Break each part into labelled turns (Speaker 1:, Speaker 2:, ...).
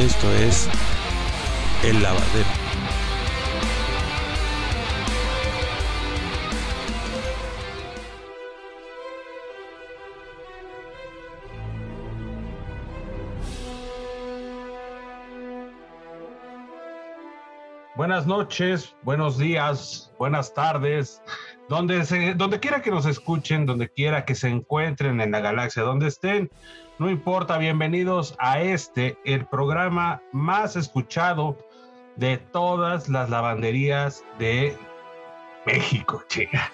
Speaker 1: Esto es El Lavadero.
Speaker 2: Buenas noches, buenos días, buenas tardes, donde, se, donde quiera que nos escuchen, donde quiera que se encuentren en la galaxia, donde estén, no importa, bienvenidos a este, el programa más escuchado de todas las lavanderías de México, chica.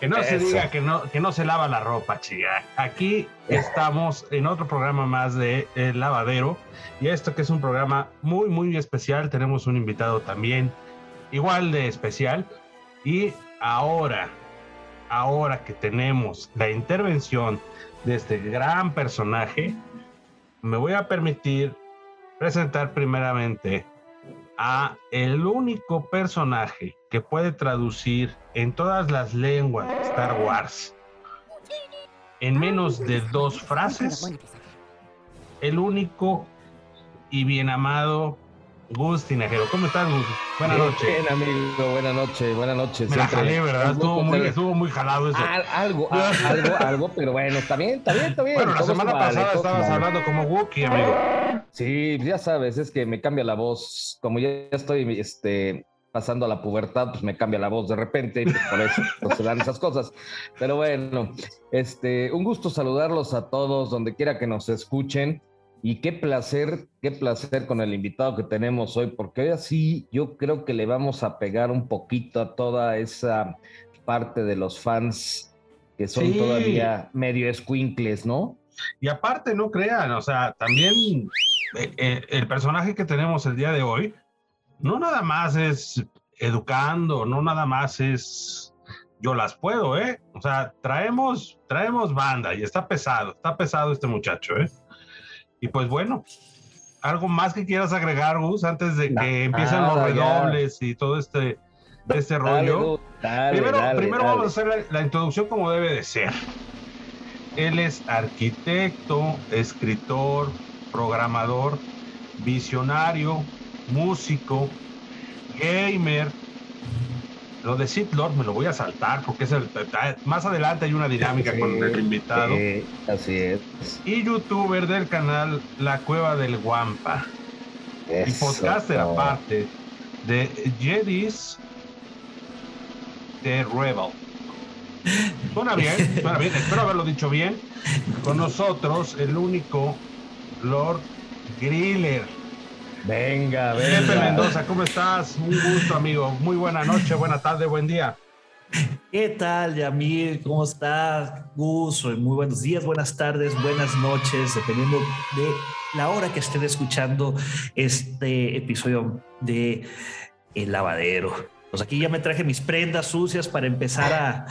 Speaker 2: Que no se diga que no, que no se lava la ropa, chica. Aquí estamos en otro programa más de El Lavadero. Y esto que es un programa muy, muy especial. Tenemos un invitado también igual de especial. Y ahora, ahora que tenemos la intervención de este gran personaje, me voy a permitir presentar primeramente a el único personaje que puede traducir en todas las lenguas de Star Wars en menos de dos frases, el único y bien amado Gus Tinajero. ¿Cómo estás, Gus? Buenas noches.
Speaker 3: Bien, amigo, buenas noches, buenas noches.
Speaker 2: Me la
Speaker 3: Siempre-
Speaker 2: jalé, ¿verdad? Estuvo muy, estuvo muy jalado eso.
Speaker 3: Al- algo, algo, algo, pero bueno, está bien, está bien, está bien.
Speaker 2: bueno, la semana
Speaker 3: vale,
Speaker 2: pasada estabas
Speaker 3: vale.
Speaker 2: hablando como Wookiee, amigo.
Speaker 3: Sí, ya sabes, es que me cambia la voz. Como ya estoy este, pasando a la pubertad, pues me cambia la voz de repente y pues por eso pues, se dan esas cosas. Pero bueno, este, un gusto saludarlos a todos, donde quiera que nos escuchen. Y qué placer, qué placer con el invitado que tenemos hoy, porque hoy así yo creo que le vamos a pegar un poquito a toda esa parte de los fans que son
Speaker 2: Sí.
Speaker 3: todavía medio escuincles, ¿no?
Speaker 2: Y aparte, no crean, o sea, también eh, eh, el personaje que tenemos el día de hoy, no nada más es educando, no nada más es yo las puedo, ¿eh? O sea, traemos, traemos banda y está pesado, está pesado este muchacho, ¿eh? Y pues bueno, algo más que quieras agregar, Gus, antes de que empiecen los
Speaker 3: ya.
Speaker 2: redobles y todo este, este
Speaker 3: Dale,
Speaker 2: rollo.
Speaker 3: Dale,
Speaker 2: primero
Speaker 3: dale,
Speaker 2: primero vamos a hacer la, la introducción como debe de ser. Él es arquitecto, escritor, programador, visionario, músico, gamer. Lo de Sith Lord me lo voy a saltar porque es el, más adelante hay una dinámica
Speaker 3: Sí,
Speaker 2: con el invitado.
Speaker 3: sí, así es.
Speaker 2: Y youtuber del canal La Cueva del Guampa. Y podcaster aparte de Jedis de Rebel. Suena bien, suena bien, espero haberlo dicho bien. Con nosotros el único Lord Griller.
Speaker 3: Venga,
Speaker 2: Pepe
Speaker 3: venga.
Speaker 2: Mendoza, ¿cómo estás? Un gusto, amigo. Muy buena noche, buena tarde, buen día.
Speaker 4: ¿Qué tal, Yamil? ¿Cómo estás? Gus, muy buenos días, buenas tardes, buenas noches, dependiendo de la hora que estén escuchando este episodio de El Lavadero. Pues aquí ya me traje mis prendas sucias para empezar a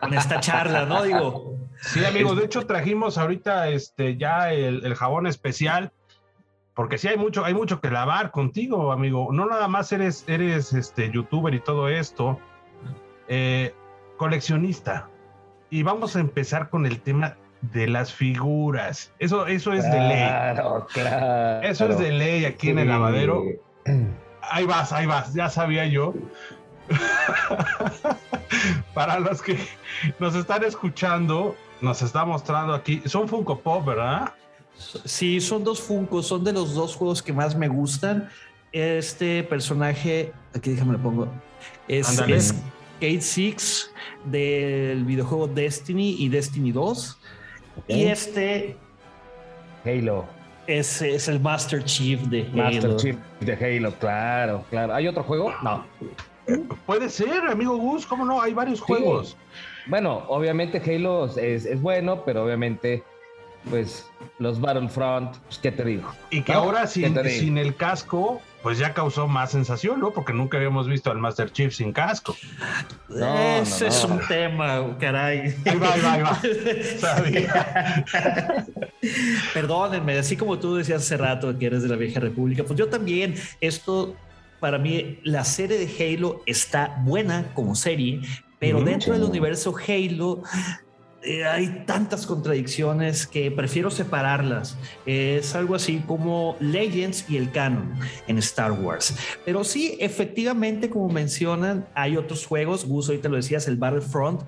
Speaker 4: con esta charla, ¿no? Digo,
Speaker 2: Sí, amigo, de hecho trajimos ahorita este ya el, el jabón especial. Porque sí hay mucho, hay mucho que lavar contigo, amigo. No nada más eres, eres este youtuber y todo esto. eh, coleccionista. Y vamos a empezar con el tema de las figuras. Eso, eso es de ley.
Speaker 3: Claro, claro.
Speaker 2: Eso es de ley aquí en el lavadero. Ahí vas, ahí vas, ya sabía yo. Para los que nos están escuchando, nos está mostrando aquí. Son Funko Pop, ¿verdad?
Speaker 4: Sí, son dos Funkos, son de los dos juegos que más me gustan. Este personaje, aquí déjame lo pongo, es, es Kate Six del videojuego Destiny y Destiny 2. Y este
Speaker 3: Halo.
Speaker 4: es, es el Master Chief de Halo.
Speaker 3: Master Chief de Halo, claro, claro. ¿Hay otro juego? No.
Speaker 2: Puede ser, amigo Gus, ¿cómo no? Hay varios juegos.
Speaker 3: Bueno, obviamente Halo es, es bueno, pero obviamente, pues, los Battlefront, pues, ¿qué te digo?
Speaker 2: Y que
Speaker 3: No,
Speaker 2: ahora
Speaker 3: ¿qué
Speaker 2: sin, sin el casco, pues ya causó más sensación, ¿no? Porque nunca habíamos visto al Master Chief sin casco.
Speaker 3: No,
Speaker 4: Ese
Speaker 3: no,
Speaker 4: es
Speaker 3: no.
Speaker 4: un tema, caray.
Speaker 2: Ahí va, ahí va, ahí va. Sabía.
Speaker 4: Perdónenme, así como tú decías hace rato que eres de la vieja república, pues yo también, esto para mí, la serie de Halo está buena como serie, pero dentro del universo Halo eh, hay tantas contradicciones que prefiero separarlas. es algo así como Legends y el canon en Star Wars. Pero sí, efectivamente, como mencionan, hay otros juegos. Gus, ahorita lo decías, el Battlefront.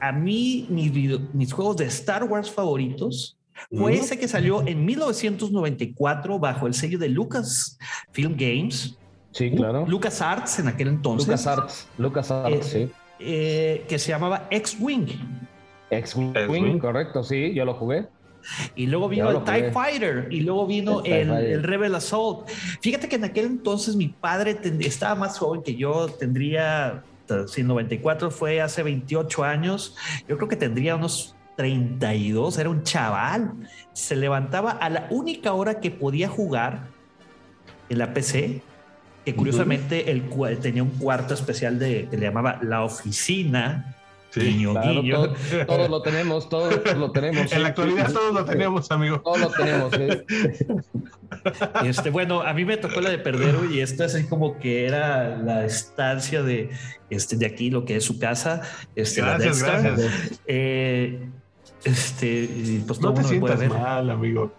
Speaker 4: A mí, mis, mis juegos de Star Wars favoritos fue ese que salió en 1994 bajo el sello de Lucas Film Games.
Speaker 3: Sí, claro.
Speaker 4: Lucas Arts en aquel entonces.
Speaker 3: Lucas Arts, Lucas Arts, sí.
Speaker 4: Eh, que se llamaba X-Wing.
Speaker 3: X-Wing, correcto, sí, yo lo jugué.
Speaker 4: Y luego vino el TIE Fighter y luego vino el, Rebel Assault. Fíjate que en aquel entonces mi padre estaba más joven que yo, tendría, si 94 fue hace 28 años, yo creo que tendría unos 32, era un chaval. Se levantaba a la única hora que podía jugar en la PC, que curiosamente el, tenía un cuarto especial de, que le llamaba La Oficina.
Speaker 3: Sí, Todo, lo tenemos, todos lo tenemos.
Speaker 2: En la actualidad todos lo tenemos, amigo.
Speaker 3: Todos lo tenemos,
Speaker 4: Este, bueno, a mí me tocó la de perder y esto es así como que era la estancia de, este, de aquí, lo que es su casa. Este,
Speaker 2: gracias, gracias.
Speaker 4: Eh, este, pues
Speaker 2: no te sientas mal, amigo.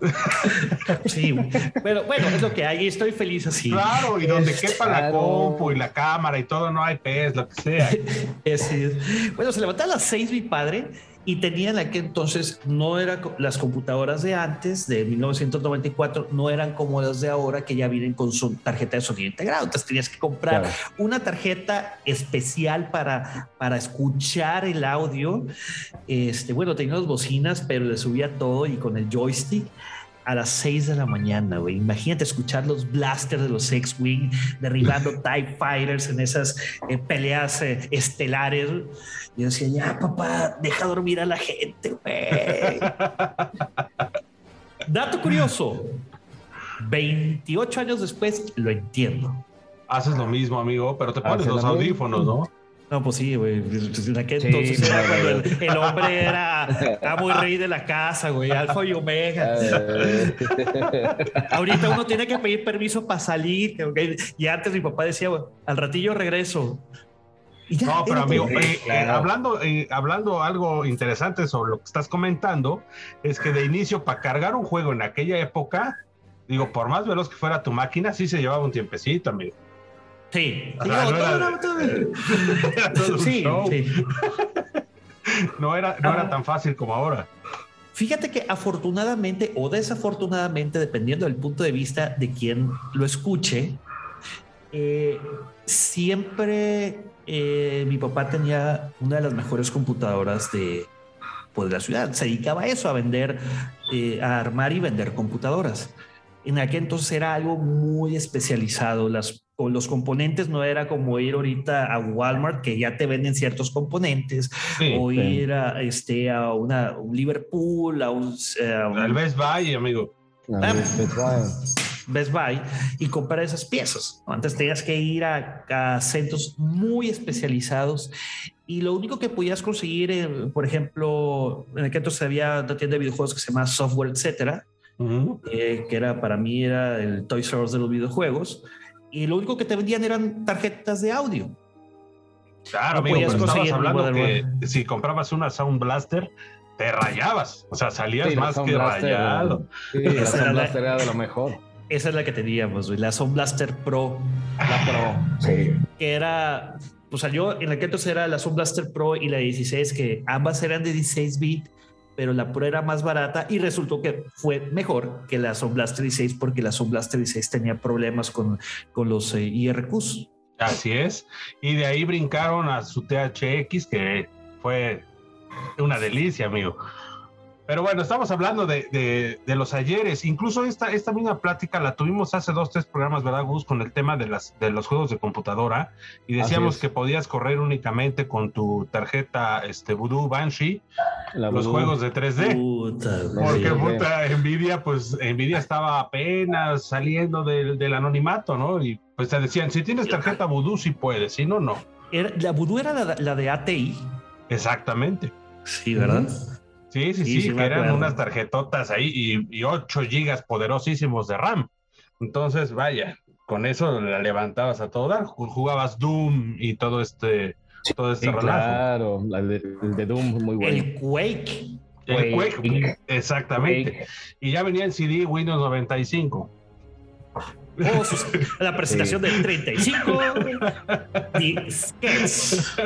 Speaker 4: Sí, pero bueno, es lo que hay y estoy feliz así.
Speaker 2: Claro, y donde quepa la compu y la cámara y todo, no hay pez, lo que sea.
Speaker 4: Bueno, se levantaba a las seis mi padre y tenían que entonces no eran las computadoras de antes, de 1994, no eran como las de ahora que ya vienen con su tarjeta de sonido integrado. Entonces tenías que comprar una tarjeta especial para, para escuchar el audio. Este, bueno, tenía las bocinas, pero le subía todo y con el joystick a las 6 de la mañana, güey. Imagínate escuchar los blasters de los X-Wing derribando TIE Fighters en esas eh, peleas eh, estelares. Y yo decía, ya, papá, deja dormir a la gente, güey. Dato curioso. 28 años después lo entiendo.
Speaker 2: Haces lo mismo, amigo, pero te pones los audífonos, ¿no?
Speaker 4: No, pues sí, güey. En aquel entonces era cuando el, hombre era muy rey de la casa, güey. Alfa y Omega. Eh. Ahorita uno tiene que pedir permiso para salir. Y antes mi papá decía, al ratillo regreso.
Speaker 2: no, pero amigo, eh, eh, hablando, hablando algo interesante sobre lo que estás comentando, es que de inicio, para cargar un juego en aquella época, digo, por más veloz que fuera tu máquina, sí se llevaba un tiempecito, amigo.
Speaker 4: Sí,
Speaker 2: no era, no era tan fácil como ahora.
Speaker 4: Fíjate que afortunadamente o desafortunadamente, dependiendo del punto de vista de quien lo escuche, eh, siempre eh, mi papá tenía una de las mejores computadoras de, pues, de la ciudad. Se dedicaba a eso, a vender, eh, a armar y vender computadoras. En aquel entonces era algo muy especializado. Las los componentes no era como ir ahorita a Walmart que ya te venden ciertos componentes o ir a, este, a una, un Liverpool, a un,
Speaker 2: El Best Buy, amigo. Ah,
Speaker 4: Best Buy. Y comprar esas piezas. Antes tenías que ir a, centros muy especializados y lo único que podías conseguir, por ejemplo, en aquel entonces había una tienda de videojuegos que se llama Software, etcétera, eh, que era para mí era el Toys R Us de los videojuegos y lo único que te vendían eran tarjetas de audio.
Speaker 2: Claro, amigo, pero estabas hablando que si comprabas una Sound Blaster, te rayabas. O sea, salías más que rayado.
Speaker 3: Sí, la Sound Blaster era de lo mejor.
Speaker 4: Esa es la que teníamos, la Sound Blaster Pro.
Speaker 3: La Pro, sí.
Speaker 4: Que era, o sea, yo en aquel entonces era la Sound Blaster Pro y la 16, que ambas eran de 16 bits pero la Pro era más barata y resultó que fue mejor que la Sound Blaster 16 porque la Sound Blaster 16 tenía problemas con, con los eh, IRQs.
Speaker 2: Así es. Y de ahí brincaron a su THX, que fue una delicia, amigo. Pero bueno, estamos hablando de, de, los ayeres. Incluso esta, esta misma plática la tuvimos hace dos, tres programas, ¿verdad, Gus? Con el tema de, las, de los juegos de computadora. Y decíamos que podías correr únicamente con tu tarjeta este, Voodoo Banshee los juegos de 3D. porque puta, Nvidia, pues Nvidia estaba apenas saliendo del, del, anonimato, ¿no? Y pues te decían, si tienes tarjeta Voodoo, sí puedes, si no, no.
Speaker 4: la Voodoo era la, de ATI.
Speaker 2: Exactamente.
Speaker 4: Sí, ¿verdad?
Speaker 2: Sí, sí, sí, que eran unas tarjetotas ahí y, y 8 gigas poderosísimos de RAM. Entonces, vaya, con eso la levantabas a toda, jugabas Doom y todo este todo este
Speaker 3: Sí,
Speaker 2: relajo.
Speaker 3: claro, la de, el de Doom, muy bueno.
Speaker 4: El Quake.
Speaker 2: El
Speaker 3: Quake.
Speaker 2: Quake, exactamente. Y ya venía en CD Windows 95.
Speaker 4: Oh, sus- la presentación del 35 disquets.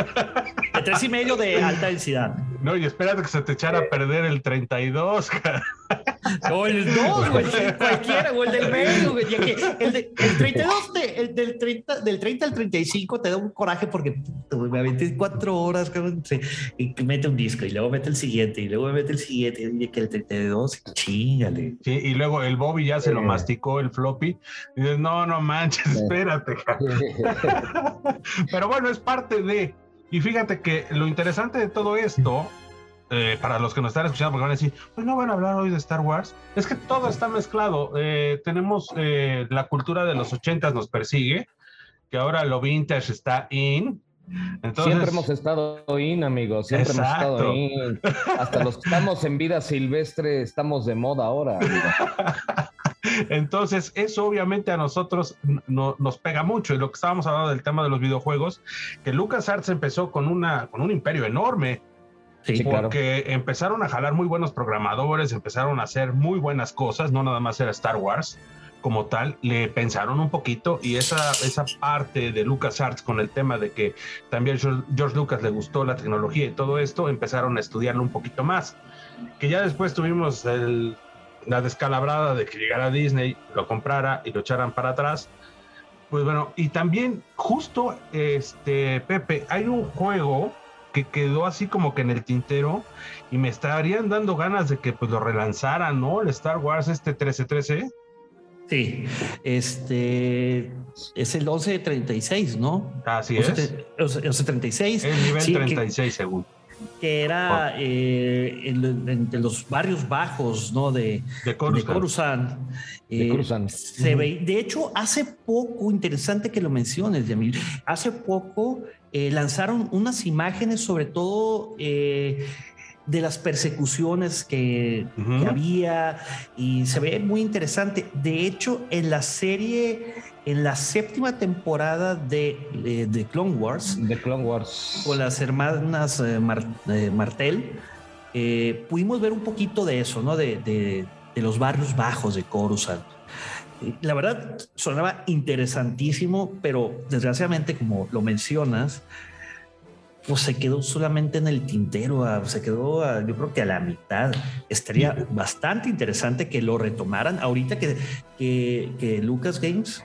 Speaker 4: De tres y medio de alta densidad.
Speaker 2: No, y espérate que se te echara a perder el 32. cara.
Speaker 4: O el 2, güey. Cualquiera, o el del medio, güey. Ya que el, de- el 32, te- el del 30, del 30 al 35 te da un coraje porque güey, me aventé cuatro horas, cabrón, y mete un disco, y luego mete el siguiente, y luego mete el siguiente, y que el 32, chingale.
Speaker 2: Sí, y luego el Bobby ya se lo masticó el floppy. Y dices, no, no manches, espérate. Pero bueno, es parte de. Y fíjate que lo interesante de todo esto, eh, para los que nos están escuchando, porque van a decir, pues no van a hablar hoy de Star Wars, es que todo está mezclado. Eh, tenemos eh, la cultura de los ochentas nos persigue, que ahora lo vintage está in. Entonces,
Speaker 3: Siempre hemos estado in, amigos. Siempre
Speaker 2: Exacto.
Speaker 3: hemos estado in. Hasta los que estamos en vida silvestre estamos de moda ahora. amigo.
Speaker 2: Entonces, eso obviamente a nosotros no- nos pega mucho. Y lo que estábamos hablando del tema de los videojuegos, que LucasArts empezó con, una, con un imperio enorme,
Speaker 4: Sí,
Speaker 3: Sí, claro.
Speaker 2: porque empezaron a jalar muy buenos programadores, empezaron a hacer muy buenas cosas, no nada más era Star Wars como tal, le pensaron un poquito y esa, esa parte de LucasArts con el tema de que también George George Lucas le gustó la tecnología y todo esto, empezaron a estudiarlo un poquito más. Que ya después tuvimos el- la descalabrada de que llegara Disney, lo comprara y lo echaran para atrás. Pues bueno, y también justo este Pepe, hay un juego que quedó así como que en el tintero y me estarían dando ganas de que pues lo relanzaran, ¿no? El Star Wars este 1313.
Speaker 4: Sí, este es el 1136, ¿no?
Speaker 2: Así es.
Speaker 4: 1136,
Speaker 2: Es nivel
Speaker 4: sí, que-
Speaker 2: 36 según.
Speaker 4: que era eh, en- entre los barrios bajos, ¿no? De,
Speaker 2: De
Speaker 4: de
Speaker 2: Coruscant.
Speaker 3: De
Speaker 4: Eh,
Speaker 3: Coruscant.
Speaker 4: Se ve, de hecho, hace poco, interesante que lo menciones, Yamil, hace poco eh, lanzaron unas imágenes, sobre todo eh, de las persecuciones que, había, y se ve muy interesante. De hecho, en la serie, en la séptima temporada de, de, de Clone Wars,
Speaker 3: De Clone Wars.
Speaker 4: con las hermanas eh, Mar- eh, Martel, eh, pudimos ver un poquito de eso, ¿no? De, de- de los barrios bajos de Coruscant. La verdad, sonaba interesantísimo, pero desgraciadamente, como lo mencionas, pues se quedó solamente en el tintero, ah, se quedó, ah, yo creo que a la mitad. Estaría bastante interesante que lo retomaran ahorita que, que, que Lucas Games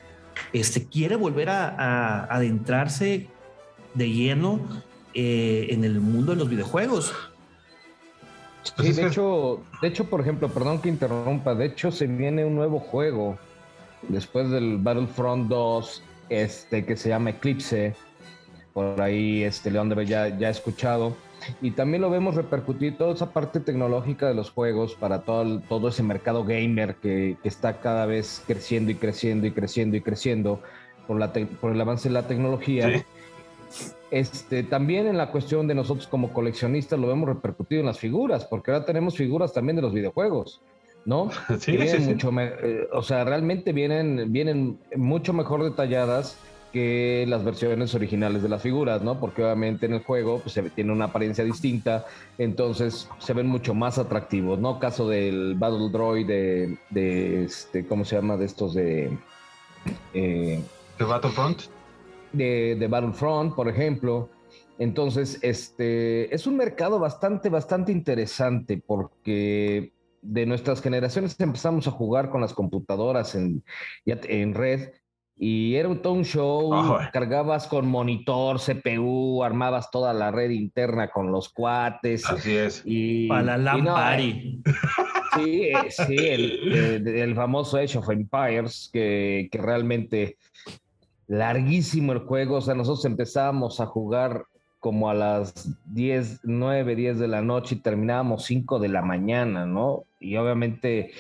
Speaker 4: este, quiere volver a, a adentrarse de lleno eh, en el mundo de los videojuegos.
Speaker 3: Sí, de hecho, de hecho, por ejemplo, perdón que interrumpa, de hecho se viene un nuevo juego después del Battlefront 2, este que se llama Eclipse. Por ahí este León debe ya ya ha escuchado y también lo vemos repercutir toda esa parte tecnológica de los juegos para todo, el- todo ese mercado gamer que, que está cada vez creciendo y creciendo y creciendo y creciendo por, la te- por el avance de la tecnología.
Speaker 2: Sí.
Speaker 3: Este, también en la cuestión de nosotros como coleccionistas lo vemos repercutido en las figuras, porque ahora tenemos figuras también de los videojuegos, ¿no?
Speaker 2: Sí,
Speaker 3: vienen
Speaker 2: sí, sí.
Speaker 3: mucho eh, o sea, realmente vienen, vienen mucho mejor detalladas que las versiones originales de las figuras, ¿no? Porque obviamente en el juego pues, se tiene una apariencia distinta, entonces se ven mucho más atractivos, ¿no? Caso del Battle Droid de, de este, ¿cómo se llama? De estos de... eh,
Speaker 2: De Battlefront.
Speaker 3: de, de Battlefront, por ejemplo. Entonces, este es un mercado bastante, bastante interesante porque de nuestras generaciones empezamos a jugar con las computadoras en, en red y era un, todo un show.
Speaker 2: Ajá.
Speaker 3: Cargabas con monitor, CPU, armabas toda la red interna con los cuates.
Speaker 2: Así es.
Speaker 3: Y,
Speaker 4: Para la
Speaker 3: y no,
Speaker 4: Lampari.
Speaker 3: Sí, eh, sí, el, el- el famoso Age of Empires, que, que realmente larguísimo el juego. O sea, nosotros empezábamos a jugar como a las 10, 9, 10 de la noche y terminábamos 5 de la mañana, ¿no? Y obviamente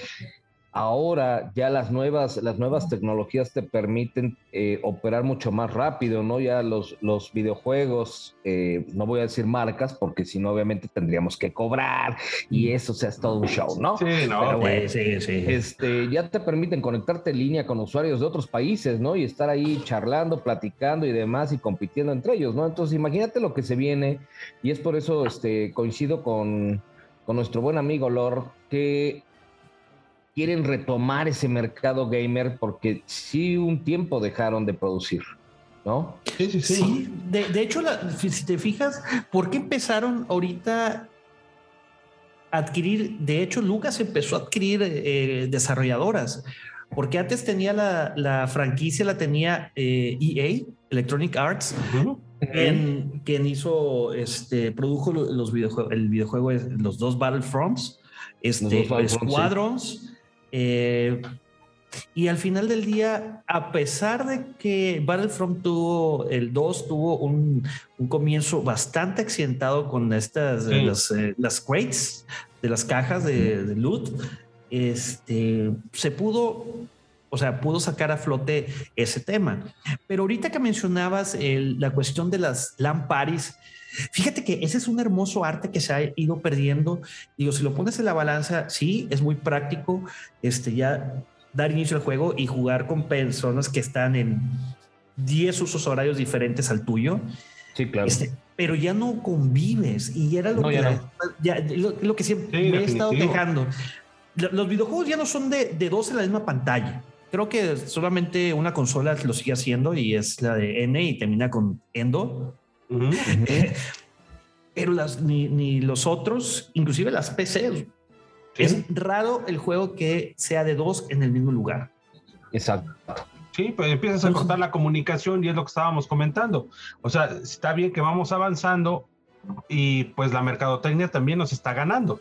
Speaker 3: ahora ya las nuevas, las nuevas tecnologías te permiten eh, operar mucho más rápido, ¿no? Ya los, los videojuegos, eh, no voy a decir marcas, porque si no, obviamente tendríamos que cobrar y eso sea, es todo un show, ¿no?
Speaker 2: Sí, no,
Speaker 4: sí, sí, sí.
Speaker 3: Este, ya te permiten conectarte en línea con usuarios de otros países, ¿no? Y estar ahí charlando, platicando y demás y compitiendo entre ellos, ¿no? Entonces, imagínate lo que se viene y es por eso este, coincido con, con nuestro buen amigo Lord, que quieren retomar ese mercado gamer porque sí un tiempo dejaron de producir, ¿no?
Speaker 4: Sí, sí, sí. de, hecho, si te fijas, ¿por qué empezaron ahorita a adquirir? De hecho, Lucas empezó a adquirir eh, desarrolladoras. Porque antes tenía la, franquicia, la tenía EA, eh, e Electronic Arts, quien, hizo, este, produjo los videojuegos, el videojuego, los dos Battlefronts, este, Squadrons. Eh, y al final del día, a pesar de que Battlefront tuvo, el 2 tuvo un, comienzo bastante accidentado con estas, las, eh, las, crates de las cajas de, loot, este, se pudo, o sea, pudo sacar a flote ese tema. Pero ahorita que mencionabas la cuestión de las lamparis, Fíjate que ese es un hermoso arte que se ha ido perdiendo. Digo, si lo pones en la balanza, sí, es muy práctico este, ya dar inicio al juego y jugar con personas que están en 10 usos horarios diferentes al tuyo.
Speaker 3: Sí, claro.
Speaker 4: Este, pero ya no convives y era lo, que, ya lo, que siempre me he estado dejando. Los videojuegos ya no son de, de dos en la misma pantalla. Creo que solamente una consola lo sigue haciendo y es la de N y termina con Endo Pero las, ni, los otros, inclusive las PC, es raro el juego que sea de dos en el mismo lugar.
Speaker 3: Exacto.
Speaker 2: Sí, pues empiezas a cortar la comunicación y es lo que estábamos comentando. O sea, está bien que vamos avanzando y pues la mercadotecnia también nos está ganando,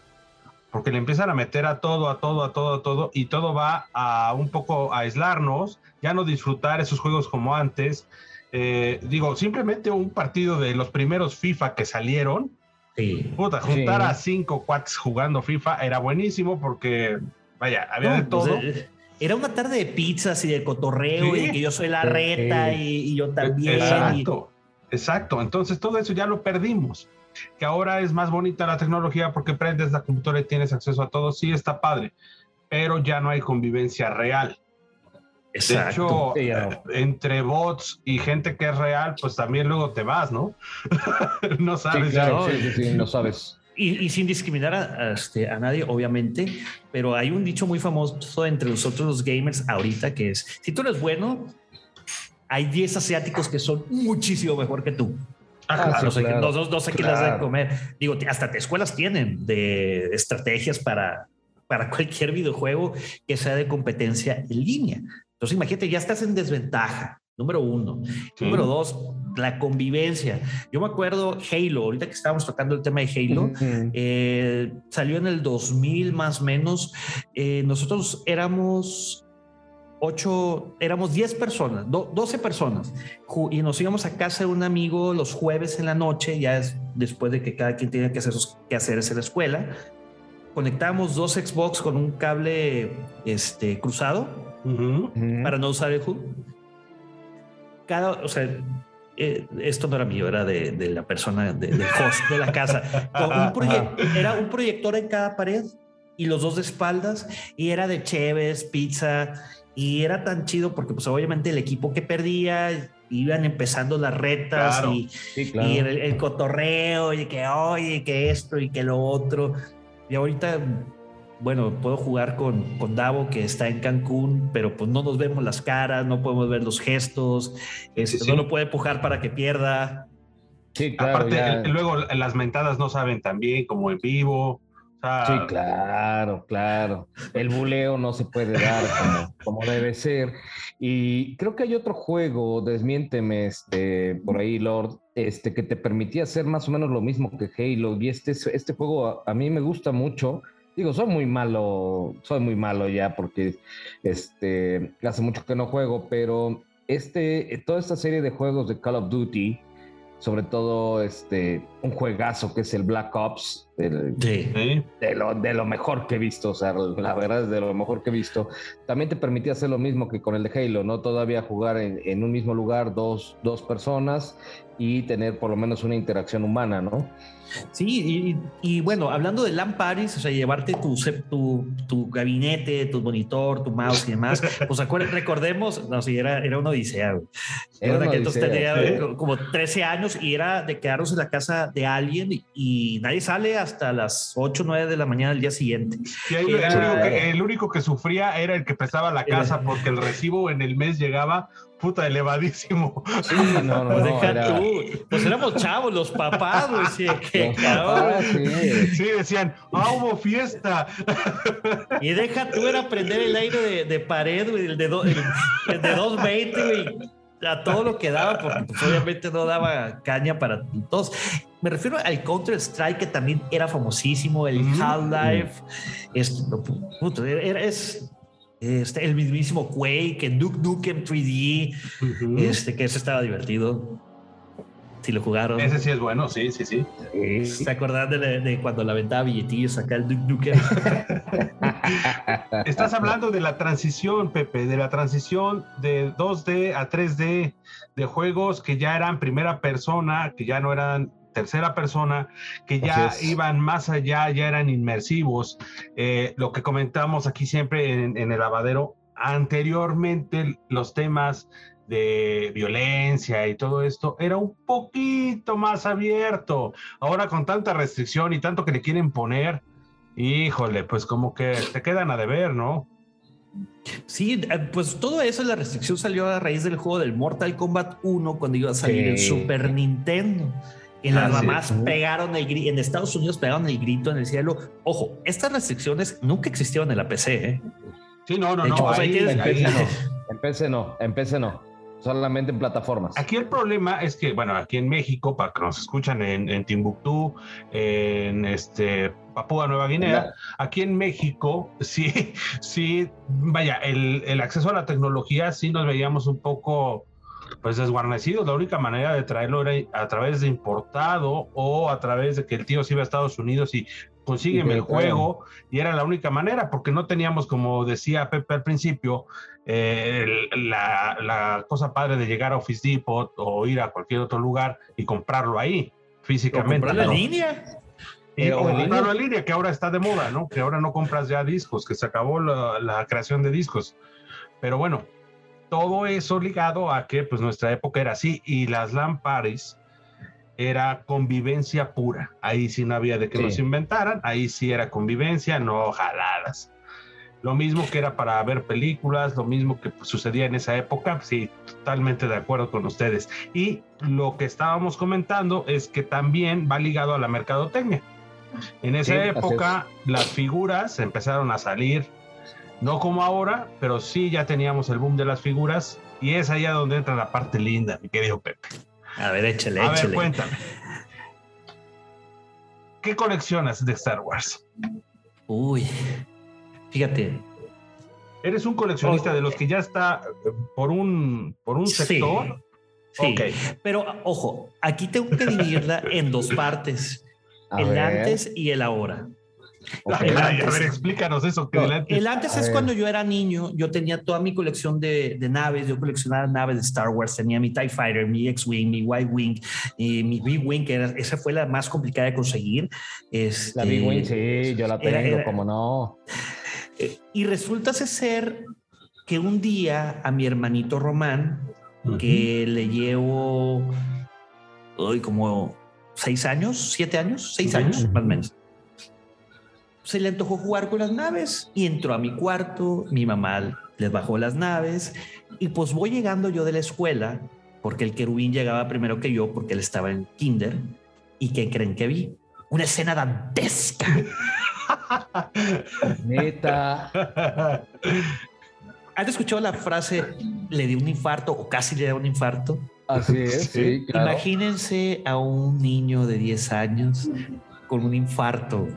Speaker 2: porque le empiezan a meter a todo, a todo, a todo, a todo, y todo va a un poco a aislarnos, ya no disfrutar esos juegos como antes, eh, digo, simplemente un partido de los primeros FIFA que salieron. Puta, juntar a cinco cuates jugando FIFA era buenísimo porque, vaya, había de pues, todo.
Speaker 4: Eh, era una tarde de pizzas y de cotorreo y que yo soy la reta y, yo también.
Speaker 2: Exacto, exacto. Entonces todo eso ya lo perdimos. Que ahora es más bonita la tecnología porque prendes la computadora y tienes acceso a todo. Sí, está padre, pero ya no hay convivencia real. De hecho, eh, entre bots y gente que es real, pues también luego te vas, ¿no? no sabes.
Speaker 3: Sí, no sabes.
Speaker 4: Y, sin discriminar a, este, a, nadie, obviamente, pero hay un dicho muy famoso entre nosotros los gamers ahorita que es, si tú eres bueno, hay 10 asiáticos que son muchísimo mejor que tú. Ah, no, sé, qué las de comer. Digo, hasta te escuelas tienen de estrategias para, para cualquier videojuego que sea de competencia en línea. Entonces, imagínate, ya estás en desventaja. Número uno. Número dos, la convivencia. Yo me acuerdo Halo, ahorita que estábamos tocando el tema de Halo, eh, salió en el 2000 más o menos. Eh, nosotros éramos ocho, éramos 10 personas, 12 personas, y nos íbamos a casa de un amigo los jueves en la noche, ya es después de que cada quien tenía que hacer sus quehaceres en la escuela. Conectábamos dos Xbox con un cable este, cruzado para no usar el HUD. Cada, o sea, eh, esto no era mío, era de, de la persona, de, del host de la casa. era un proyector en cada pared y los dos de espaldas y era de Cheves, pizza y era tan chido porque pues obviamente el equipo que perdía iban empezando las retas y, y el, el, cotorreo y que oye, que esto y que lo otro. Y ahorita bueno, puedo jugar con, con Davo que está en Cancún, pero pues no nos vemos las caras, no podemos ver los gestos, este, no lo puede empujar para que pierda.
Speaker 2: Sí, claro, Aparte, luego las mentadas no saben tan bien como en vivo.
Speaker 3: sí, claro, claro. El buleo no se puede dar como, como, debe ser. Y creo que hay otro juego, desmiénteme, este, por ahí, Lord, este, que te permitía hacer más o menos lo mismo que Halo. Y este, este juego a mí me gusta mucho Digo, soy muy malo, soy muy malo ya porque este, hace mucho que no juego, pero este, toda esta serie de juegos de Call of Duty, sobre todo este, un juegazo que es el Black Ops, de, lo, de lo mejor que he visto, o sea, la verdad es de lo mejor que he visto. También te permitía hacer lo mismo que con el de Halo, ¿no? Todavía jugar en, en un mismo lugar dos, dos personas y tener por lo menos una interacción humana, ¿no?
Speaker 4: Sí, y, bueno, hablando de LAN Paris, o sea, llevarte tu, tu, tu, gabinete, tu monitor, tu mouse y demás, pues recordemos, no, sí, era, era una odisea. Era que entonces tenía como 13 años y era de quedarnos en la casa de alguien y, nadie sale hasta las 8 o 9 de la mañana del día siguiente.
Speaker 2: Y el, único que, el, único que, sufría era el que prestaba la casa porque el recibo en el mes llegaba puta elevadísimo.
Speaker 3: Sí, no, no, pues
Speaker 4: deja tú. Pues éramos chavos, los papás, Sí,
Speaker 2: sí. decían, ah, hubo fiesta.
Speaker 4: Y deja tú era prender el aire de, de pared, güey, el de, do, el, de 220, güey. A todo lo que daba, porque pues, obviamente no daba caña para todos. Me refiero al Counter Strike, que también era famosísimo, el Half-Life. Es, era, es este, el mismísimo Quake, Duke Nukem 3D, este, que ese estaba divertido. Si lo jugaron.
Speaker 2: Ese sí es bueno, sí, sí, sí.
Speaker 4: ¿Se acuerdan de, cuando la ventaba billetillos acá el Duke Nukem?
Speaker 2: Estás hablando de la transición, Pepe, de la transición de 2D a 3D, de juegos que ya eran primera persona, que ya no eran tercera persona, que ya iban más allá, ya eran inmersivos. Eh, lo que comentamos aquí siempre en, el lavadero, anteriormente los temas de violencia y todo esto era un poquito más abierto. Ahora con tanta restricción y tanto que le quieren poner, híjole, pues como que te quedan a deber, ¿no?
Speaker 4: Sí, eh, pues todo eso, la restricción salió a raíz del juego del Mortal Kombat 1 cuando iba a salir el Super Nintendo. Y las mamás pegaron el grito, en Estados Unidos pegaron el grito en el cielo. Ojo, estas restricciones nunca existieron en la PC. ¿eh?
Speaker 2: Sí, no, no, no. Pues,
Speaker 3: ahí, en, PC no. En PC no. Solamente en plataformas.
Speaker 2: Aquí el problema es que, bueno, aquí en México, para que nos escuchan en, Timbuktu, en este Papúa Nueva Guinea, aquí en México, sí, sí, vaya, el, el acceso a la tecnología sí nos veíamos un poco pues desguarnecido. La única manera de traerlo era a través de importado o a través de que el tío se iba a Estados Unidos y consígueme el juego y era la única manera porque no teníamos, como decía Pepe al principio, eh, la, cosa padre de llegar a Office Depot o ir a cualquier otro lugar y comprarlo ahí físicamente.
Speaker 4: En línea.
Speaker 2: o comprarlo en línea, que ahora está de moda, ¿no? Que ahora no compras ya discos, que se acabó la, la creación de discos. Pero bueno, todo eso ligado a que pues nuestra época era así y las lámparas era convivencia pura. Ahí sí no había de que nos inventaran, ahí sí era convivencia, no jaladas. Lo mismo que era para ver películas, lo mismo que pues, sucedía en esa época, sí, totalmente de acuerdo con ustedes. Y lo que estábamos comentando es que también va ligado a la mercadotecnia. En esa época las figuras empezaron a salir no como ahora, pero sí ya teníamos el boom de las figuras y es allá donde entra la parte linda, mi querido Pepe.
Speaker 4: A ver, échale,
Speaker 2: A
Speaker 4: ver,
Speaker 2: cuéntame. ¿Qué coleccionas de Star Wars?
Speaker 4: Uy, fíjate.
Speaker 2: ¿Eres un coleccionista de los que ya está eh, por un, por un sector?
Speaker 4: Sí, pero ojo, aquí tengo que dividirla en dos partes, el antes y el ahora
Speaker 2: a ver, explícanos eso.
Speaker 4: el antes, es cuando yo era niño, yo tenía toda mi colección de, naves, yo coleccionaba naves de Star Wars, tenía mi TIE Fighter, mi X-Wing, mi Y-Wing, y mi B-Wing, que era, esa fue la más complicada de conseguir.
Speaker 3: Este, la B-Wing, sí, yo la tengo, como no.
Speaker 4: Eh, y resulta ser que un día a mi hermanito Román, que le llevo hoy como seis años, siete años, seis años, más o menos se le antojó jugar con las naves y entró a mi cuarto, mi mamá les bajó las naves y pues voy llegando yo de la escuela porque el querubín llegaba primero que yo porque él estaba en kinder y ¿qué creen que vi? Una escena dantesca.
Speaker 3: Neta.
Speaker 4: ¿Has escuchado la frase le dio un infarto o casi le da un infarto?
Speaker 3: Así es, sí.
Speaker 4: Imagínense a un niño de 10 años con un infarto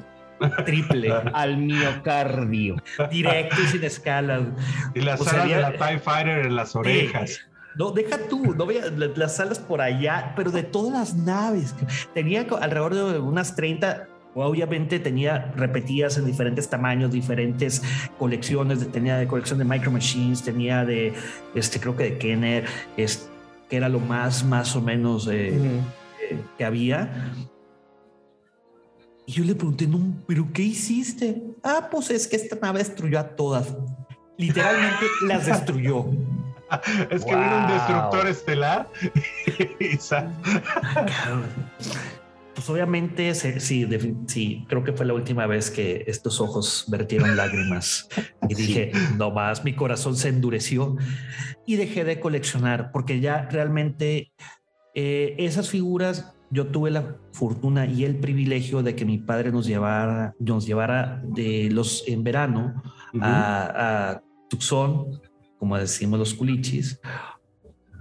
Speaker 4: triple
Speaker 3: al miocardio.
Speaker 4: Directo y sin escalas.
Speaker 2: Y las alas de la TIE Fighter en las orejas.
Speaker 4: No, deja tú, no veas las alas por allá, pero de todas las naves. Tenía alrededor de unas 30 Obviamente tenía repetidas en diferentes tamaños, diferentes colecciones. Tenía de colección de Micro Machines, tenía de, este, creo que de Kenner, es, que era lo más, más o menos eh, eh, que había. Y yo le pregunté, no, ¿pero qué hiciste? Ah, pues es que esta nave destruyó a todas. Literalmente las destruyó.
Speaker 2: es que vino un destructor estelar.
Speaker 4: Pues obviamente sí, sí, creo que fue la última vez que estos ojos vertieron lágrimas. Y dije, no más, mi corazón se endureció y dejé de coleccionar porque ya realmente eh, esas figuras yo tuve la fortuna y el privilegio de que mi padre nos llevara, nos llevara de los en verano a, a Tucson, como decimos los culichis,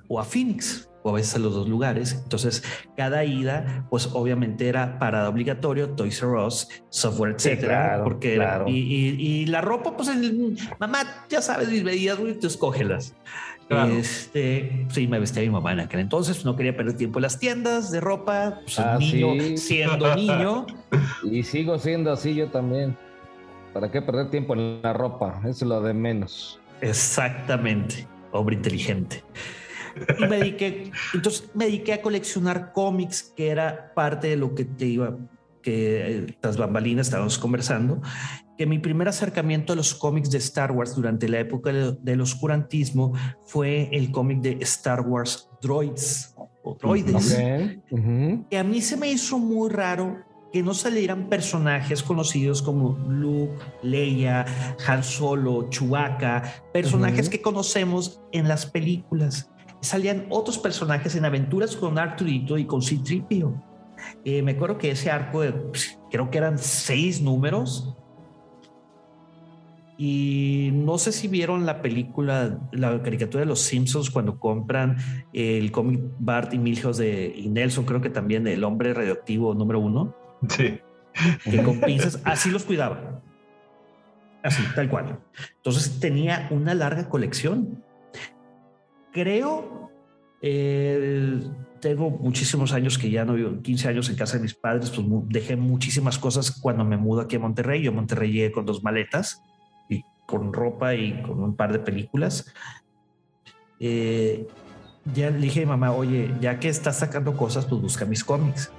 Speaker 4: o a Phoenix o a veces a los dos lugares. Entonces, cada ida, pues obviamente era parada obligatorio, Toys R Us, software, etcétera. porque y, la ropa, pues mamá, ya sabes mis medidas, tú escógelas. Este, sí, me vestía mi mamá en aquel entonces, no quería perder tiempo en las tiendas de ropa, pues ah, niño siendo niño.
Speaker 3: Y sigo siendo así yo también. ¿Para qué perder tiempo en la ropa? Eso es lo de menos.
Speaker 4: Exactamente, hombre inteligente. Y me dediqué, entonces me dediqué a coleccionar cómics, que era parte de lo que te iba, que eh, tras bambalinas estábamos conversando, que mi primer acercamiento a los cómics de Star Wars durante la época del oscurantismo fue el cómic de Star Wars Droids o Droides, que a mí se me hizo muy raro que no salieran personajes conocidos como Luke, Leia, Han Solo, Chewbacca, personajes que conocemos en las películas salían otros personajes en aventuras con Arturito y con Citripio. Eh, me acuerdo que ese arco, de, pues, creo que eran seis números. Y no sé si vieron la película, la caricatura de los Simpsons cuando compran el cómic Bart y Milhouse de y Nelson, creo que también el hombre radioactivo número uno.
Speaker 2: Sí.
Speaker 4: Que con pinzas, así los cuidaba. Así, tal cual. Entonces tenía una larga colección creo, eh, tengo muchísimos años que ya no vivo, 15 años en casa de mis padres, pues dejé muchísimas cosas cuando me mudo aquí a Monterrey. Yo a Monterrey llegué con dos maletas con ropa y con un par de películas. Eh, ya le dije a mi mamá, oye, ya que estás sacando cosas, pues busca mis cómics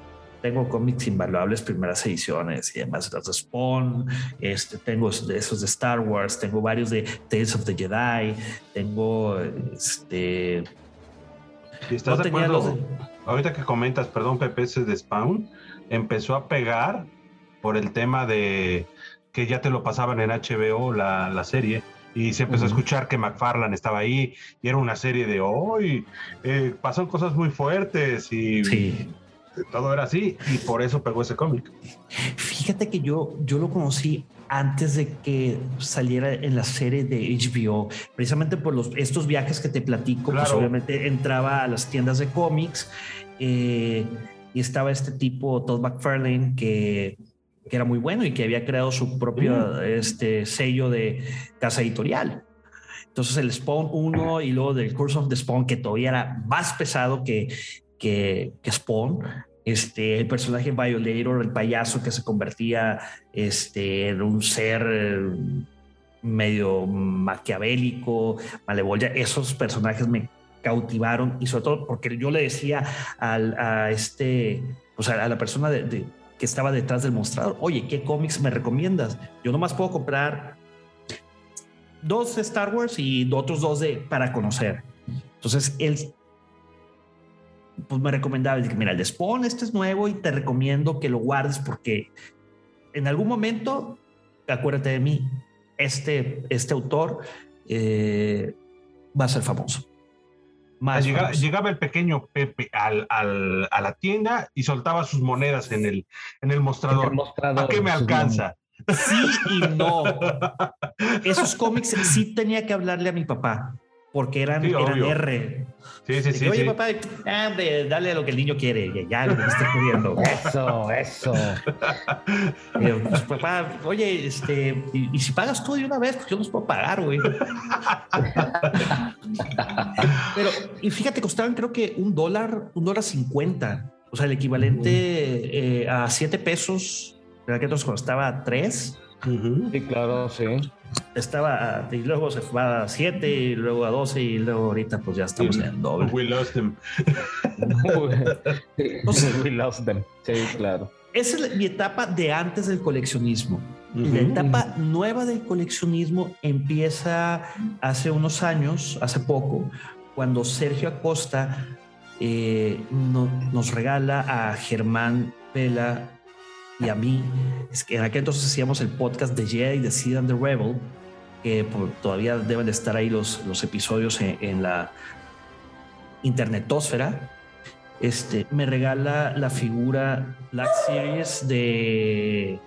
Speaker 4: tengo cómics invaluables, primeras ediciones y además las de Spawn, este, tengo esos de Star Wars, tengo varios de Tales of the Jedi, tengo este...
Speaker 2: estás de acuerdo? Ahorita que comentas, perdón, ese de Spawn, empezó a pegar por el tema de que ya te lo pasaban en HBO la, la serie y se empezó a escuchar que McFarlane estaba ahí y era una serie de hoy eh, pasan cosas muy fuertes y sí. todo era así y por eso pegó ese cómic.
Speaker 4: Fíjate que yo, yo lo conocí antes de que saliera en la serie de HBO, precisamente por los, estos viajes que te platico, pues obviamente entraba a las tiendas de cómics eh, y estaba este tipo, Todd McFarlane, que, que, era muy bueno y que había creado su propio mm. este, sello de casa editorial. Entonces el Spawn 1 y luego del Curse of the Spawn, que todavía era más pesado que, que, que Spawn, este, el personaje Violator, el payaso que se convertía este, en un ser eh, medio maquiavélico, malevolia, esos personajes me cautivaron y sobre todo porque yo le decía a este, o sea, a la persona de, que estaba detrás del mostrador, oye, ¿qué cómics me recomiendas? Yo nomás puedo comprar dos Star Wars y otros dos de, para conocer. Entonces, él pues me recomendaba, que mira, el de este es nuevo y te recomiendo que lo guardes porque en algún momento, acuérdate de mí, este, este autor eh, va a ser famoso.
Speaker 2: Más llegaba, el pequeño Pepe al, al, a la tienda y soltaba sus monedas en el, en el mostrador. ¿A qué me alcanza?
Speaker 4: Sí y no. Esos cómics sí tenía que hablarle a mi papá porque eran, eran R.
Speaker 2: Sí, sí, sí.
Speaker 4: Oye, papá, ah, dale a lo que el niño quiere, ya, lo que esté pidiendo.
Speaker 3: Eso, eso.
Speaker 4: Pues, papá, oye, este, y, si pagas tú de una vez, pues yo los puedo pagar, güey. Pero, y fíjate, costaban creo que un dólar, un dólar cincuenta. O sea, el equivalente eh, a siete pesos en aquel entonces cuando estaba 3,
Speaker 3: Sí, claro, sí.
Speaker 4: estaba y luego se fue a 7 y luego a 12 y luego ahorita pues ya estamos en el doble.
Speaker 2: We lost him.
Speaker 3: We lost them. Sí, claro.
Speaker 4: Esa es la- mi etapa de antes del coleccionismo. La etapa nueva del coleccionismo empieza hace unos años, hace poco, cuando Sergio Acosta eh, no- nos regala a Germán Vela y a mí. Es que en aquel entonces hacíamos el podcast de Jedi, de Sid and the Rebel, que por- todavía deben de estar ahí los, los episodios en, en la internetósfera. Este, me regala la figura Black Series de,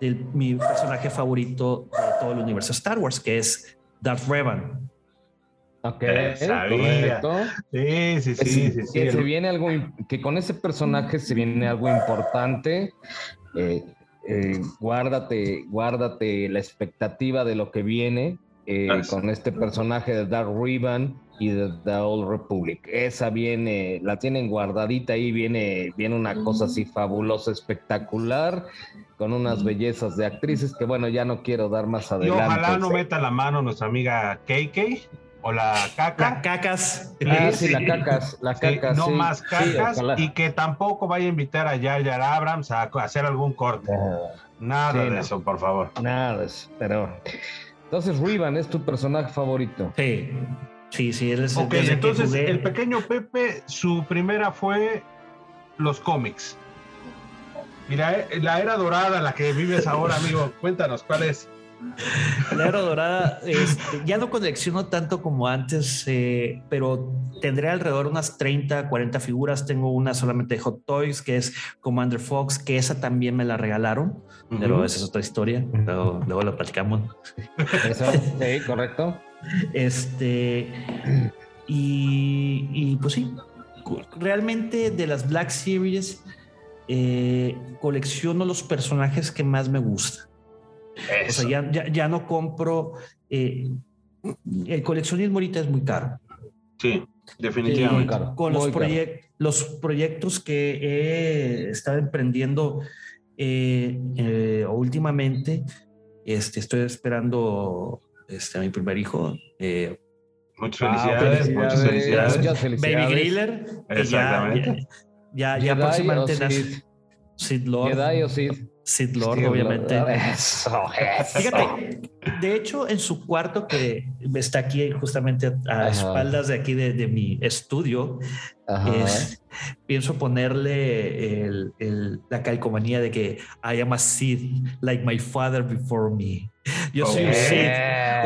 Speaker 4: de mi personaje favorito de todo el universo Star Wars, que es Darth Revan.
Speaker 3: Ok,
Speaker 2: Sabía.
Speaker 3: correcto.
Speaker 2: Sí, sí, sí,
Speaker 3: que,
Speaker 2: sí, sí.
Speaker 3: que se viene algo, que con ese personaje se viene algo importante. Eh, eh, guárdate, guárdate la expectativa de lo que viene eh,
Speaker 2: Ah, sí.
Speaker 3: con este personaje de Dark Ribbon y de The Old Republic. Esa viene, la tienen guardadita ahí, viene, viene una cosa así fabulosa, espectacular, con unas bellezas de actrices que bueno, ya no quiero dar más
Speaker 2: Y
Speaker 3: adelante.
Speaker 2: ojalá no meta la mano nuestra amiga KK o la
Speaker 4: La
Speaker 2: caca.
Speaker 4: cacas.
Speaker 3: Ah,
Speaker 2: Sí,
Speaker 3: sí, la cacas, la
Speaker 2: Sí,
Speaker 3: cacas.
Speaker 2: no
Speaker 3: sí,
Speaker 2: más cacas y que tampoco vaya a invitar a Jar Abrams a hacer algún corte. Nada
Speaker 3: Sí,
Speaker 2: de
Speaker 3: no.
Speaker 2: eso, por favor.
Speaker 3: Nada, es- pero. Entonces, Rivan es tu personaje favorito.
Speaker 4: Sí, sí, sí, él es que
Speaker 2: entonces
Speaker 4: jugué-
Speaker 2: el pequeño Pepe, su primera fue los cómics. Mira, eh, la era dorada, la que vives ahora, amigo. Cuéntanos, ¿cuál es?
Speaker 4: La era dorada, este, ya no colecciono tanto como antes, eh, pero tendré alrededor unas 30, 40 figuras. Tengo una solamente de Hot Toys, que es Commander Fox, que esa también me la regalaron, pero esa es otra historia. Luego, luego la platicamos.
Speaker 3: Eso, sí, correcto.
Speaker 4: Este, y, y, pues sí, realmente de las Black Series eh, colecciono los personajes que más me gustan. O sea, ya, ya, ya no compro. eh, el coleccionismo ahorita es muy caro.
Speaker 2: Sí,
Speaker 4: Eh,
Speaker 2: definitivamente.
Speaker 3: caro,
Speaker 4: con los,
Speaker 3: caro.
Speaker 4: proyec- los proyectos que he estado emprendiendo eh, eh, últimamente, este, estoy esperando este, a mi primer hijo, eh,
Speaker 2: Muchas
Speaker 3: Ah,
Speaker 2: felicidades, muchas felicidades.
Speaker 3: Muchas
Speaker 4: Baby. Griller. ya-. Ya, ya, ya
Speaker 3: Jedi
Speaker 4: próximamente
Speaker 3: o.
Speaker 4: Sid Lord.
Speaker 3: Jedi o Sith.
Speaker 4: Sid Lord, obviamente.
Speaker 3: Eso, eso.
Speaker 4: Fíjate, de hecho, en su cuarto que está aquí justamente a, espaldas de aquí de, de mi estudio, es- pienso ponerle el- el- la calcomanía de que I am a Sith, like my father before me. Yo soy un. Sith.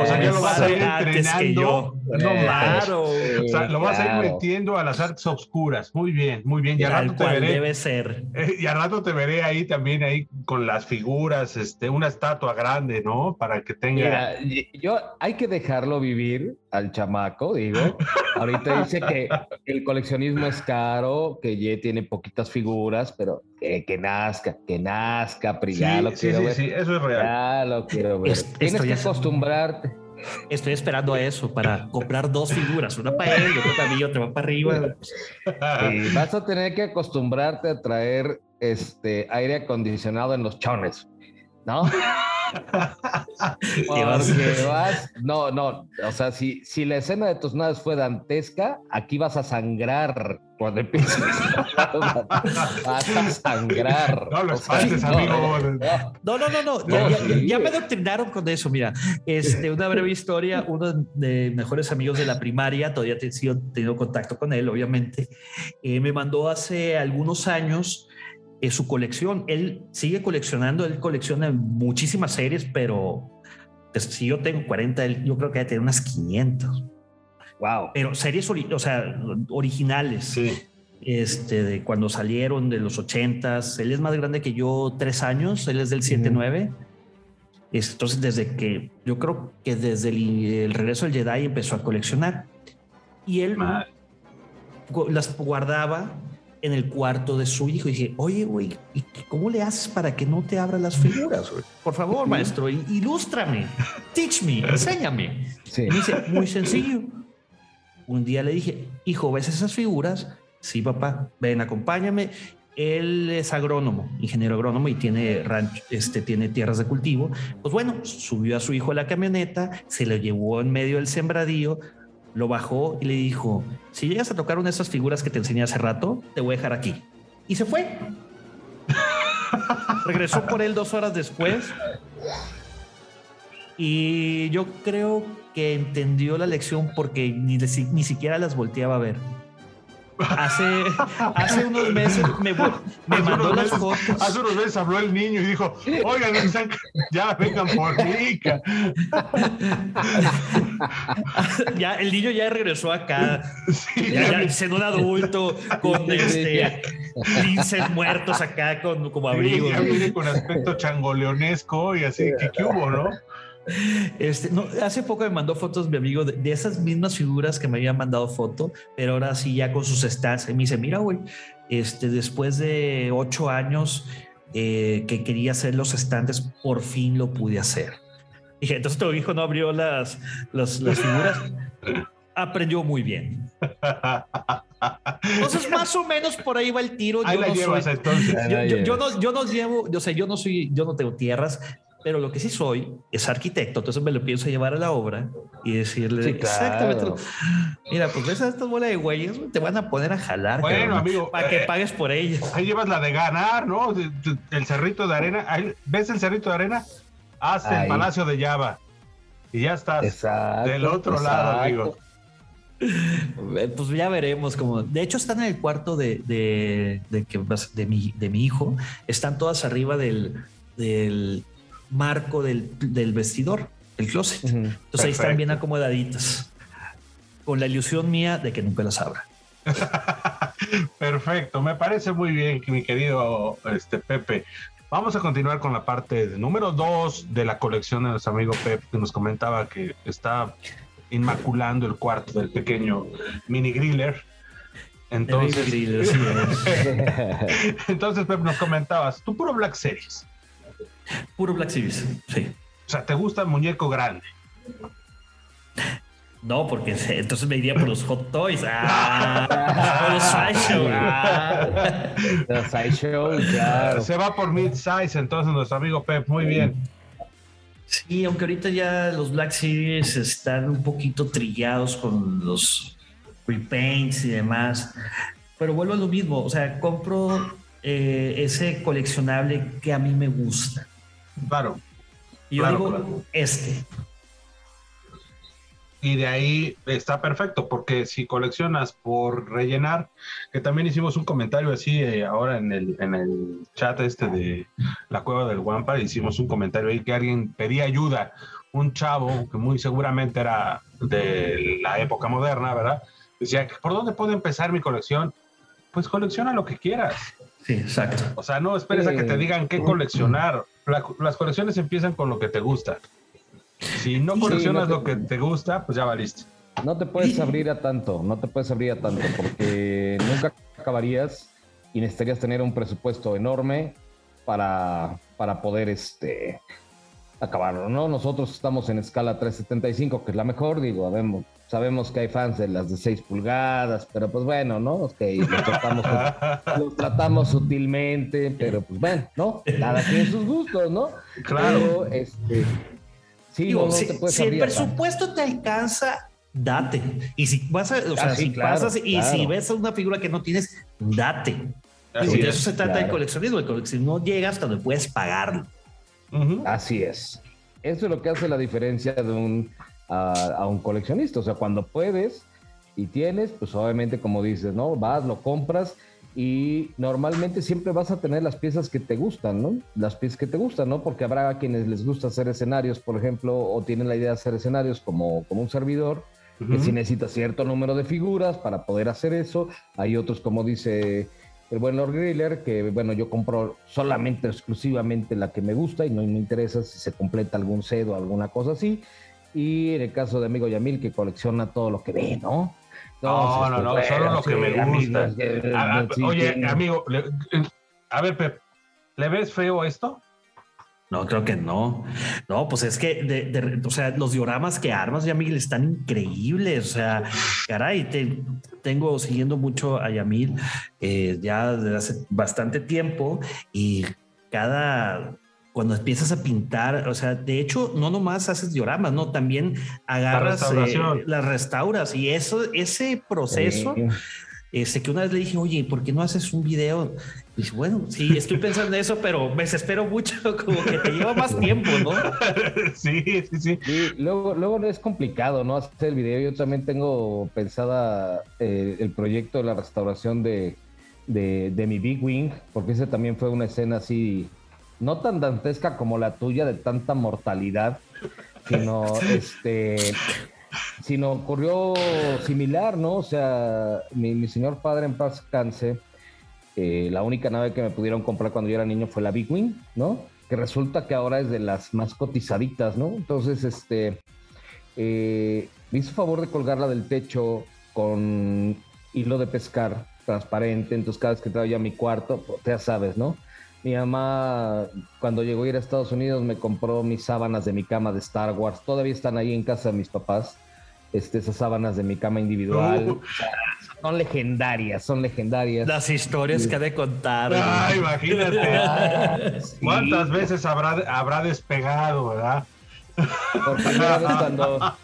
Speaker 2: O sea, ya lo vas a ir
Speaker 4: antes que yo.
Speaker 2: No más.
Speaker 4: Claro.
Speaker 2: O sea, lo vas a ir metiendo a las artes oscuras. Muy bien, muy bien. Y al rato te veré.
Speaker 4: debe ser.
Speaker 2: eh, y al rato te veré ahí también, ahí con las figuras, este, una estatua grande, ¿no? Para que tenga.
Speaker 3: Mira, yo hay que dejarlo vivir al chamaco, digo. Ahorita dice que el coleccionismo es caro, que ya tiene poquitas figuras, pero que, que nazca, que nazca, Pri,
Speaker 2: sí,
Speaker 3: ya lo
Speaker 2: sí,
Speaker 3: quiero
Speaker 2: sí,
Speaker 3: ver.
Speaker 2: sí, eso es real.
Speaker 3: Ya lo quiero ver.
Speaker 4: Es-
Speaker 3: Tienes que acostumbrarte.
Speaker 4: Estoy esperando a eso para comprar dos figuras, una para él y otra para mí, otra para arriba.
Speaker 3: Y vas a tener que acostumbrarte a traer este aire acondicionado en los chones, ¿no? Porque vas, no, no, o sea, si, si la escena de tus naves fue dantesca, aquí vas a sangrar cuando empieces. vas a sangrar.
Speaker 2: No lo
Speaker 3: O sea,
Speaker 2: espantes,
Speaker 3: no,
Speaker 2: amigo.
Speaker 3: no.
Speaker 4: No, no, no, no. Ya, me adoctrinaron con eso. Mira, este, una breve historia. Uno de mis mejores amigos de la primaria, todavía te, sigo teniendo contacto con él, obviamente, eh, me mandó hace algunos años eh, su colección. Él sigue coleccionando, él colecciona muchísimas series, pero pues, si yo tengo 40, él, yo creo que tener unas 500.
Speaker 3: Wow.
Speaker 4: Pero series, ori- o sea, originales.
Speaker 2: Sí.
Speaker 4: este, de cuando salieron de los ochentas. Él es más grande que yo tres años, él es del 7-9. Es- Entonces, desde que yo creo que desde el, el regreso del Jedi empezó a coleccionar. Y él
Speaker 2: Madre.
Speaker 4: las guardaba en el cuarto de su hijo. Y dije, oye, güey, ¿y ¿cómo le haces para que no te abra las figuras? Por favor, maestro, ilústrame, teach me, enséñame.
Speaker 3: Sí.
Speaker 4: Y me dice, muy sencillo. Un día le dije, hijo, ¿ves esas figuras? Sí, papá, ven, acompáñame. él es agrónomo, ingeniero agrónomo y tiene rancho, este, tiene tierras de cultivo. Pues bueno, subió a su hijo a la camioneta, se lo llevó en medio del sembradío, lo bajó y le dijo: Si llegas a tocar una de esas figuras que te enseñé hace rato, te voy a dejar aquí. Y se fue. Regresó por él dos horas después. Y yo creo que entendió la lección porque ni, ni siquiera las volteaba a ver. Hace, hace unos meses me, me mandó las fotos.
Speaker 2: Hace unos meses habló el niño y dijo, oigan, ya vengan por mí.
Speaker 4: ya, el niño ya regresó acá. Sí, ya, ya, un adulto con este linces muertos acá con, como abrigo.
Speaker 2: ya viene con aspecto changoleonesco y así, que qué hubo, no?
Speaker 4: Este, no, hace poco me mandó fotos mi amigo de, esas mismas figuras que me habían mandado foto, pero ahora sí ya con sus stands. Y me dice, mira, güey, este, después de ocho años eh, que quería hacer los stands, por fin lo pude hacer. Y entonces tu hijo no abrió las, las, las figuras. Aprendió muy bien. Entonces, más o menos por ahí va el tiro.
Speaker 2: Ahí yo la no llevas, soy, entonces.
Speaker 4: Yo, yo, yo, no, yo no llevo, yo sé, yo no soy, yo no tengo tierras, pero lo que sí soy es arquitecto, entonces me lo pienso llevar a la obra y decirle exactamente. Mira, pues ves a estas bolas de güeyes, te van a poner a jalar.
Speaker 2: Bueno, amigo.
Speaker 4: Para que eh, pagues por ellas.
Speaker 2: Ahí llevas la de ganar, ¿no? El cerrito de arena. ¿Ves el cerrito de arena? Haz el Palacio de Java. Y ya estás exacto, del otro lado, amigo.
Speaker 4: Eh, pues ya veremos como. De hecho, están en el cuarto de, de, de, de, mi, de mi hijo. Están todas arriba del, del marco del, del vestidor, el closet. Entonces ahí están bien acomodaditas, con la ilusión mía de que nunca las abra.
Speaker 2: Perfecto, me parece muy bien, mi querido este, Pepe. Vamos a continuar con la parte número dos de la colección de nuestro amigo Pepe, que nos comentaba que está inmaculando el cuarto del pequeño mini griller. Entonces, entonces Pepe, nos comentabas, tú puro Black Series.
Speaker 4: Puro Black Series, sí.
Speaker 2: O sea, ¿te gusta el muñeco grande?
Speaker 4: No, porque entonces me iría por los hot toys. Ah, por los sideshow. Ah.
Speaker 3: Los sideshow, claro.
Speaker 2: Se va por mid size, entonces nuestro amigo Pep, muy bien.
Speaker 4: Sí, aunque ahorita ya los Black Series están un poquito trillados con los repaints y demás. Pero vuelvo a lo mismo, o sea, compro eh, ese coleccionable que a mí me gusta.
Speaker 2: Claro.
Speaker 4: Y yo digo, este.
Speaker 2: Y de ahí está perfecto, porque si coleccionas por rellenar, que también hicimos un comentario así eh, ahora en el, en el chat este de la cueva del Wampa, hicimos un comentario ahí que alguien pedía ayuda, un chavo que muy seguramente era de la época moderna, ¿verdad? Decía, ¿por dónde puedo empezar mi colección? Pues colecciona lo que quieras.
Speaker 4: Sí, exacto.
Speaker 2: O sea, no esperes a que te digan qué coleccionar las colecciones empiezan con lo que te gusta. Si no coleccionas lo que te gusta, pues ya valiste.
Speaker 3: No te puedes abrir a tanto, no te puedes abrir a tanto, porque nunca acabarías y necesitarías tener un presupuesto enorme para, para poder este, acabarlo, ¿no? Nosotros estamos en escala 375, que es la mejor, digo, vemos Sabemos que hay fans de las de 6 pulgadas, pero pues bueno, ¿no? Okay, los, tratamos, los tratamos sutilmente, pero pues bueno, ¿no? Cada tiene sus gustos, ¿no?
Speaker 2: Claro.
Speaker 3: este,
Speaker 4: sí, si, el presupuesto te alcanza, date. Y si vas a, o sea, ah, si pasas y si ves una figura que no tienes, date. y de eso se trata el coleccionismo. El coleccionismo llega hasta donde puedes pagarlo.
Speaker 3: Así es. Eso es lo que hace la diferencia de un a, un coleccionista. O sea, cuando puedes y tienes, pues obviamente como dices, ¿no? Vas, lo compras y normalmente siempre vas a tener las piezas que te gustan, ¿no? Las piezas que te gustan, ¿no? Porque habrá quienes les gusta hacer escenarios, por ejemplo, o tienen la idea de hacer escenarios como, como un servidor, que si necesita cierto número de figuras para poder hacer eso. Hay otros, como dice el buen Lord Griller, que bueno, yo compro solamente, exclusivamente la que me gusta y no me interesa si se completa algún set o alguna cosa así. Y en el caso de amigo Yamil, que colecciona todo lo que ve, ¿no?
Speaker 2: no, no, no, solo lo que me gusta. oye, amigo, a ver, Pep, ¿le ves feo esto?
Speaker 4: No, creo que no. No, pues es que, de, o sea, los dioramas que armas, Yamil, están increíbles. O sea, caray, te, tengo siguiendo mucho a Yamil eh, ya desde hace bastante tiempo y cada cuando empiezas a pintar, o sea, de hecho, no nomás haces dioramas, no, también agarras eh, las restauras y eso, ese proceso. Este, que una vez le dije, oye, ¿por qué no haces un video? Y dice, bueno, sí, estoy pensando en eso, pero me desespero mucho, como que te lleva más tiempo, ¿no?
Speaker 2: Sí, sí, sí.
Speaker 3: Y luego, luego es complicado, ¿no? Hacer el video. Yo también tengo pensada eh, el proyecto de la restauración de, de, de mi Big Wing, porque ese también fue una escena así, no tan dantesca como la tuya, de tanta mortalidad, sino este sino ocurrió similar, ¿no? O sea, mi, señor padre en paz canse, eh, la única nave que me pudieron comprar cuando yo era niño fue la Big Wing, ¿no? Que resulta que ahora es de las más cotizaditas, ¿no? Entonces, este, eh, me hizo favor de colgarla del techo con hilo de pescar transparente, entonces cada vez que yo a mi cuarto, pues, ya sabes, ¿no? Mi mamá, cuando llegó a ir a Estados Unidos, me compró mis sábanas de mi cama de Star Wars. Todavía están ahí en casa de mis papás. Este, esas sábanas de mi cama individual. Uh. son legendarias, son legendarias.
Speaker 4: Las historias que ha de contar.
Speaker 2: Ah, imagínate. ¿Cuántas veces habrá, habrá despegado, verdad?
Speaker 3: Por primera vez cuando,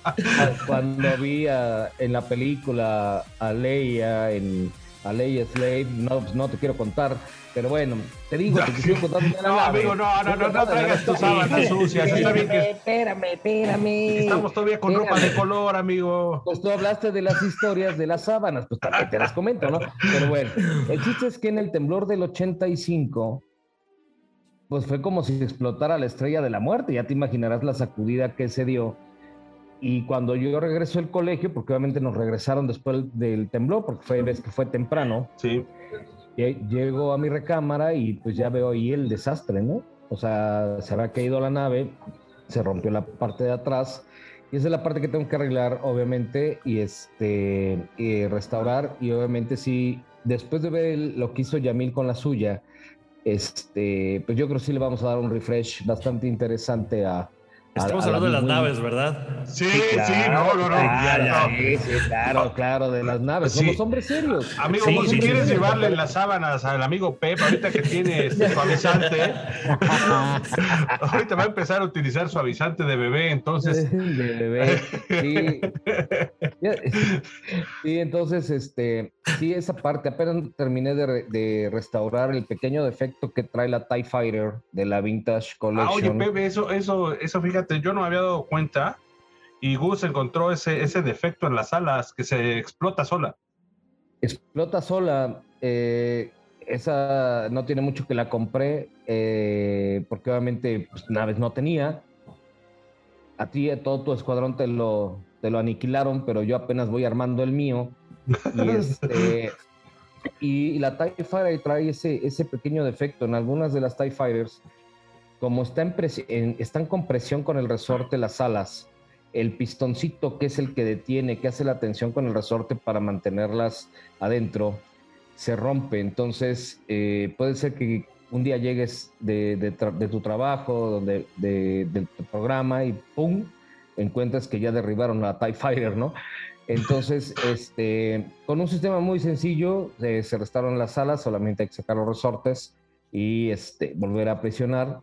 Speaker 3: cuando vi en la película a Leia, en, a Leia Slave, no, pues no te quiero contar, pero bueno, te digo, te quisiera contar
Speaker 2: No, amigo, no, no, no, no traigas tus sábanas sucias. Está bien que...
Speaker 3: Espérame, espérame.
Speaker 2: Estamos todavía con ropa de color, amigo.
Speaker 3: Pues tú hablaste de las historias de las sábanas, pues también te las comento, ¿no? Pero bueno, el chiste es que en el temblor del 85, pues fue como si explotara la estrella de la muerte. Ya te imaginarás la sacudida que se dio. Y cuando yo regreso al colegio, porque obviamente nos regresaron después del temblor, porque fue, ves que fue temprano.
Speaker 2: Sí
Speaker 3: Llego a mi recámara y pues ya veo ahí el desastre, ¿no? O sea, se había caído la nave, se rompió la parte de atrás y esa es la parte que tengo que arreglar, obviamente, y este, restaurar. Y obviamente, sí, después de ver lo que hizo Yamil con la suya, este, pues yo creo que sí le vamos a dar un refresh bastante interesante a,
Speaker 4: Estamos hablando de las naves, ¿verdad?
Speaker 2: Sí, sí, no, no, no.
Speaker 3: Sí, sí, claro, claro, de las naves. Somos hombres serios.
Speaker 2: Amigo, si quieres llevarle las sábanas al amigo Pep, ahorita que tiene este suavizante, ahorita va a empezar a utilizar suavizante de bebé, entonces.
Speaker 3: De bebé, sí. Sí, entonces, este, sí, esa parte, apenas terminé de, de restaurar el pequeño defecto que trae la TIE Fighter de la Vintage Collection. Ah,
Speaker 2: oye, Pepe, eso, eso, eso, fíjate yo no me había dado cuenta y Gus encontró ese, ese defecto en las alas que se explota sola.
Speaker 3: Explota sola. Eh, esa no tiene mucho que la compré eh, porque obviamente pues, naves no tenía. A ti, a todo tu escuadrón te lo, te lo aniquilaron, pero yo apenas voy armando el mío. Y, este, y la TIE Fighter trae ese, ese pequeño defecto. En algunas de las TIE Fighters como está en están con presión con el resorte las alas, el pistoncito que es el que detiene, que hace la tensión con el resorte para mantenerlas adentro, se rompe. Entonces, eh, puede ser que un día llegues de, tu trabajo, de, del programa y ¡pum! encuentras que ya derribaron a TIE Fighter, ¿no? Entonces, este, con un sistema muy sencillo, eh, se restaron las alas, solamente hay que sacar los resortes y este, volver a presionar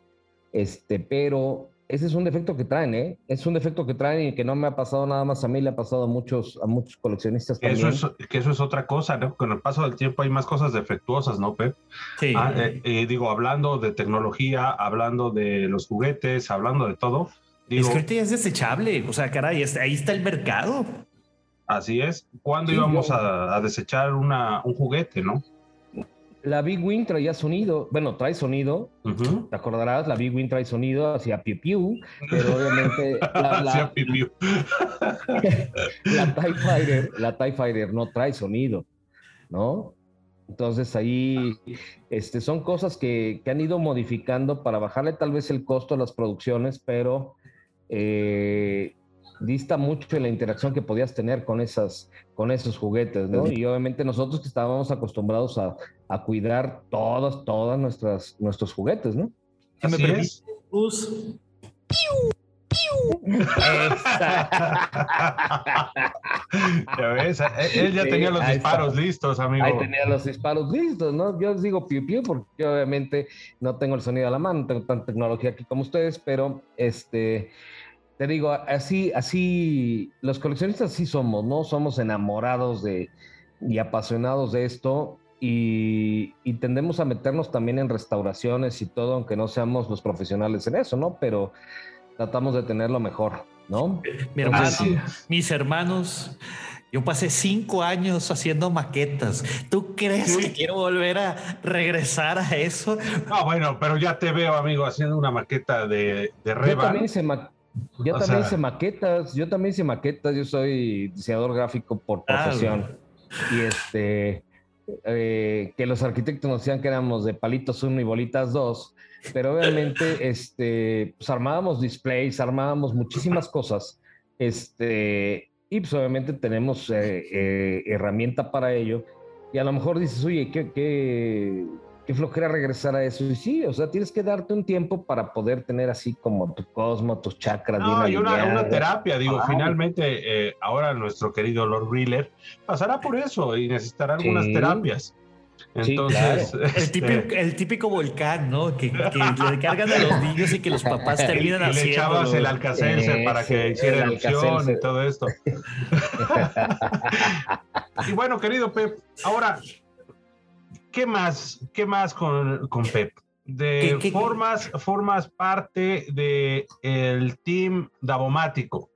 Speaker 3: este, pero ese es un defecto que traen, ¿eh? Es un defecto que traen y que no me ha pasado nada más a mí, le ha pasado a muchos, a muchos coleccionistas
Speaker 2: también. Eso es, que eso es otra cosa, ¿no? Con el paso del tiempo hay más cosas defectuosas, ¿no, Pep?
Speaker 4: Sí.
Speaker 2: Ah, eh, eh, digo, hablando de tecnología, hablando de los juguetes, hablando de todo.
Speaker 4: Digo, es que es desechable, o sea, caray, ahí está el mercado.
Speaker 2: Así es. ¿Cuándo íbamos a, a, desechar una, un juguete, no?
Speaker 3: La Big Wing traía sonido, bueno, trae sonido, te acordarás, la Big Wing trae sonido hacia Piu Piu, pero obviamente la, la, piu -piu. la, TIE Fighter, la TIE Fighter no trae sonido, ¿no? Entonces ahí este, son cosas que, que, han ido modificando para bajarle tal vez el costo a las producciones, pero eh, dista mucho en la interacción que podías tener con, esas, con esos juguetes, ¿no? Y obviamente nosotros que estábamos acostumbrados a, a cuidar todos, todas nuestras, nuestros juguetes, ¿no?
Speaker 2: Si me,
Speaker 4: Gus.
Speaker 2: ya ves, él ya tenía los disparos listos, amigo.
Speaker 3: Ahí tenía los disparos listos, ¿no? Yo les digo piu piu porque obviamente no tengo el sonido a la mano, no tengo tanta tecnología aquí como ustedes, pero este, te digo, así, así, los coleccionistas sí somos, ¿no? Somos enamorados de y apasionados de esto y, y, tendemos a meternos también en restauraciones y todo, aunque no seamos los profesionales en eso, ¿no? Pero tratamos de tener lo mejor, ¿no?
Speaker 4: Mi hermano, mis hermanos, yo pasé cinco años haciendo maquetas. ¿Tú crees que quiero volver a regresar a eso?
Speaker 2: No, bueno, pero ya te veo, amigo, haciendo una maqueta de, de
Speaker 3: Yo también hice, yo también hice maquetas, yo también hice maquetas, yo soy diseñador gráfico por ah, profesión. y este, eh, que los arquitectos nos decían que éramos de palitos uno y bolitas dos pero obviamente este, pues armábamos displays, armábamos muchísimas cosas, este, y pues obviamente tenemos eh, eh, herramienta para ello, y a lo mejor dices, oye, ¿qué, qué, qué flojera regresar a eso? Y sí, o sea, tienes que darte un tiempo para poder tener así como tu cosmo, tus chakras.
Speaker 2: No, y una, una, terapia, digo, finalmente eh, ahora nuestro querido Lord Wheeler pasará por eso y necesitará algunas terapias. Entonces,
Speaker 4: este, el, típico, volcán, ¿no? Que, le cargan a los niños y que los papás terminan haciendo.
Speaker 2: Le echabas el alcacelser para que hiciera erupción y todo esto. y bueno, querido Pep, ahora, ¿qué más, qué más con, con Pep? De formas, formas parte del el team Davomático.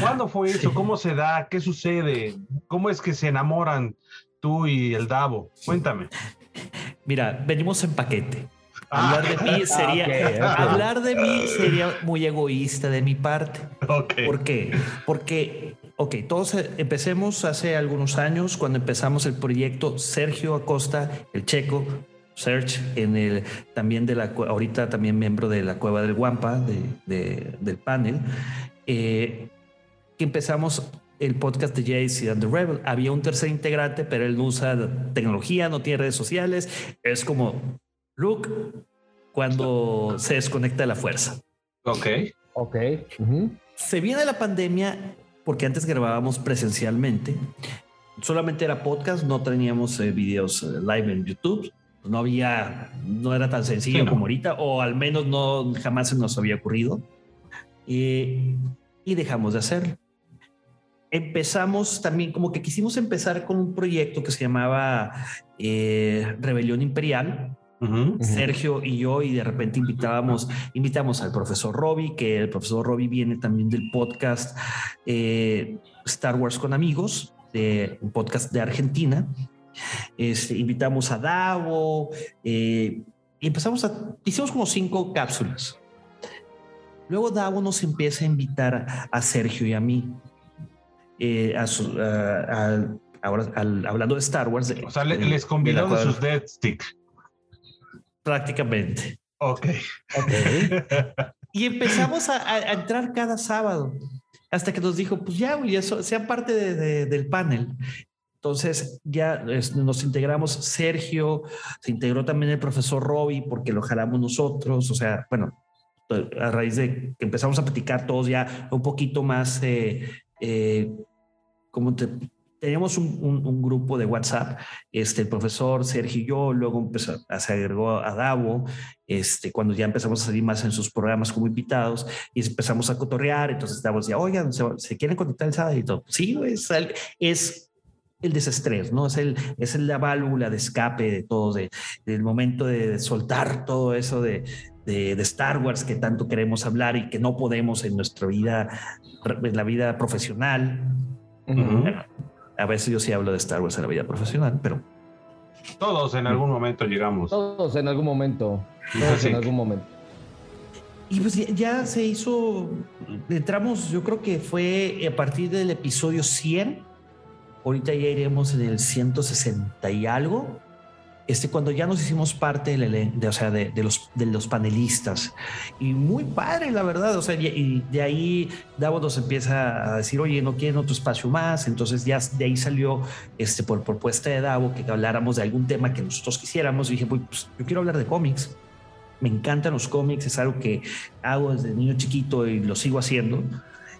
Speaker 2: ¿Cuándo fue eso? ¿Cómo se da? ¿Qué sucede? ¿Cómo es que se enamoran tú y el Davo? Cuéntame.
Speaker 4: Mira, venimos en paquete. Ah. Hablar de mí sería hablar de mí sería muy egoísta de mi parte. ¿Por qué? Porque, ok, todos empecemos hace algunos años cuando empezamos el proyecto Sergio Acosta, el checo, Search, en el también de la ahorita también miembro de la cueva del Guampa de, del panel, eh, que empezamos el podcast de Jayce and the Rebel. Había un tercer integrante, pero él no usa tecnología, no tiene redes sociales. Es como Luke cuando se desconecta de la fuerza.
Speaker 2: Ok.
Speaker 3: Ok.
Speaker 4: Se viene la pandemia porque antes grabábamos presencialmente. Solamente era podcast, no teníamos eh, videos eh, live en YouTube. No había, no era tan sencillo como ahorita, o al menos no jamás se nos había ocurrido. Eh, y dejamos de hacerlo empezamos también, como que quisimos empezar con un proyecto que se llamaba eh, Rebelión Imperial. Sergio y yo, y de repente invitábamos, invitamos al profesor Robbie, que el profesor Robbie viene también del podcast eh, Star Wars con amigos, de un podcast de Argentina. Este, invitamos a Davo eh, y empezamos a, hicimos como cinco cápsulas. Luego Davo nos empieza a invitar a Sergio y a mí eh, ahora hablando de Star Wars.
Speaker 2: O sea, les combinó de sus Dead Stick.
Speaker 4: Prácticamente.
Speaker 2: Ok.
Speaker 4: y empezamos a, entrar cada sábado hasta que nos dijo, pues ya, y eso sea parte del panel. Entonces ya nos integramos, Sergio, se integró también el profesor Robbie porque lo jalamos nosotros, o sea, bueno, a raíz de que empezamos a platicar todos ya un poquito más eh, eh, como teníamos un, grupo de WhatsApp, este, el profesor Sergio y yo, luego empezó, se agregó a Davo, este, cuando ya empezamos a salir más en sus programas como invitados y empezamos a cotorrear, entonces Davo decía, oigan, ¿se, quieren conectar el sábado? Y todo, sí, es, es el desestrés, ¿no? Es, el, es la válvula de escape de todo, de, del momento de soltar todo eso de, de, Star Wars que tanto queremos hablar y que no podemos en nuestra vida, en la vida profesional. A veces yo sí hablo de Star Wars en la vida profesional, pero...
Speaker 2: Todos en algún momento llegamos.
Speaker 3: Todos en algún momento. Todos en algún momento.
Speaker 4: Y pues ya, se hizo, entramos, yo creo que fue a partir del episodio 100, ahorita ya iremos en el 160 y algo, este, cuando ya nos hicimos parte de, o sea, de, los, panelistas. Y muy padre, la verdad. O sea, y, de ahí Davos nos empieza a decir, oye, no quieren otro espacio más. Entonces ya de ahí salió este, por propuesta de Davo que habláramos de algún tema que nosotros quisiéramos. Y dije, pues yo quiero hablar de cómics. me encantan los cómics, es algo que hago desde niño chiquito y lo sigo haciendo.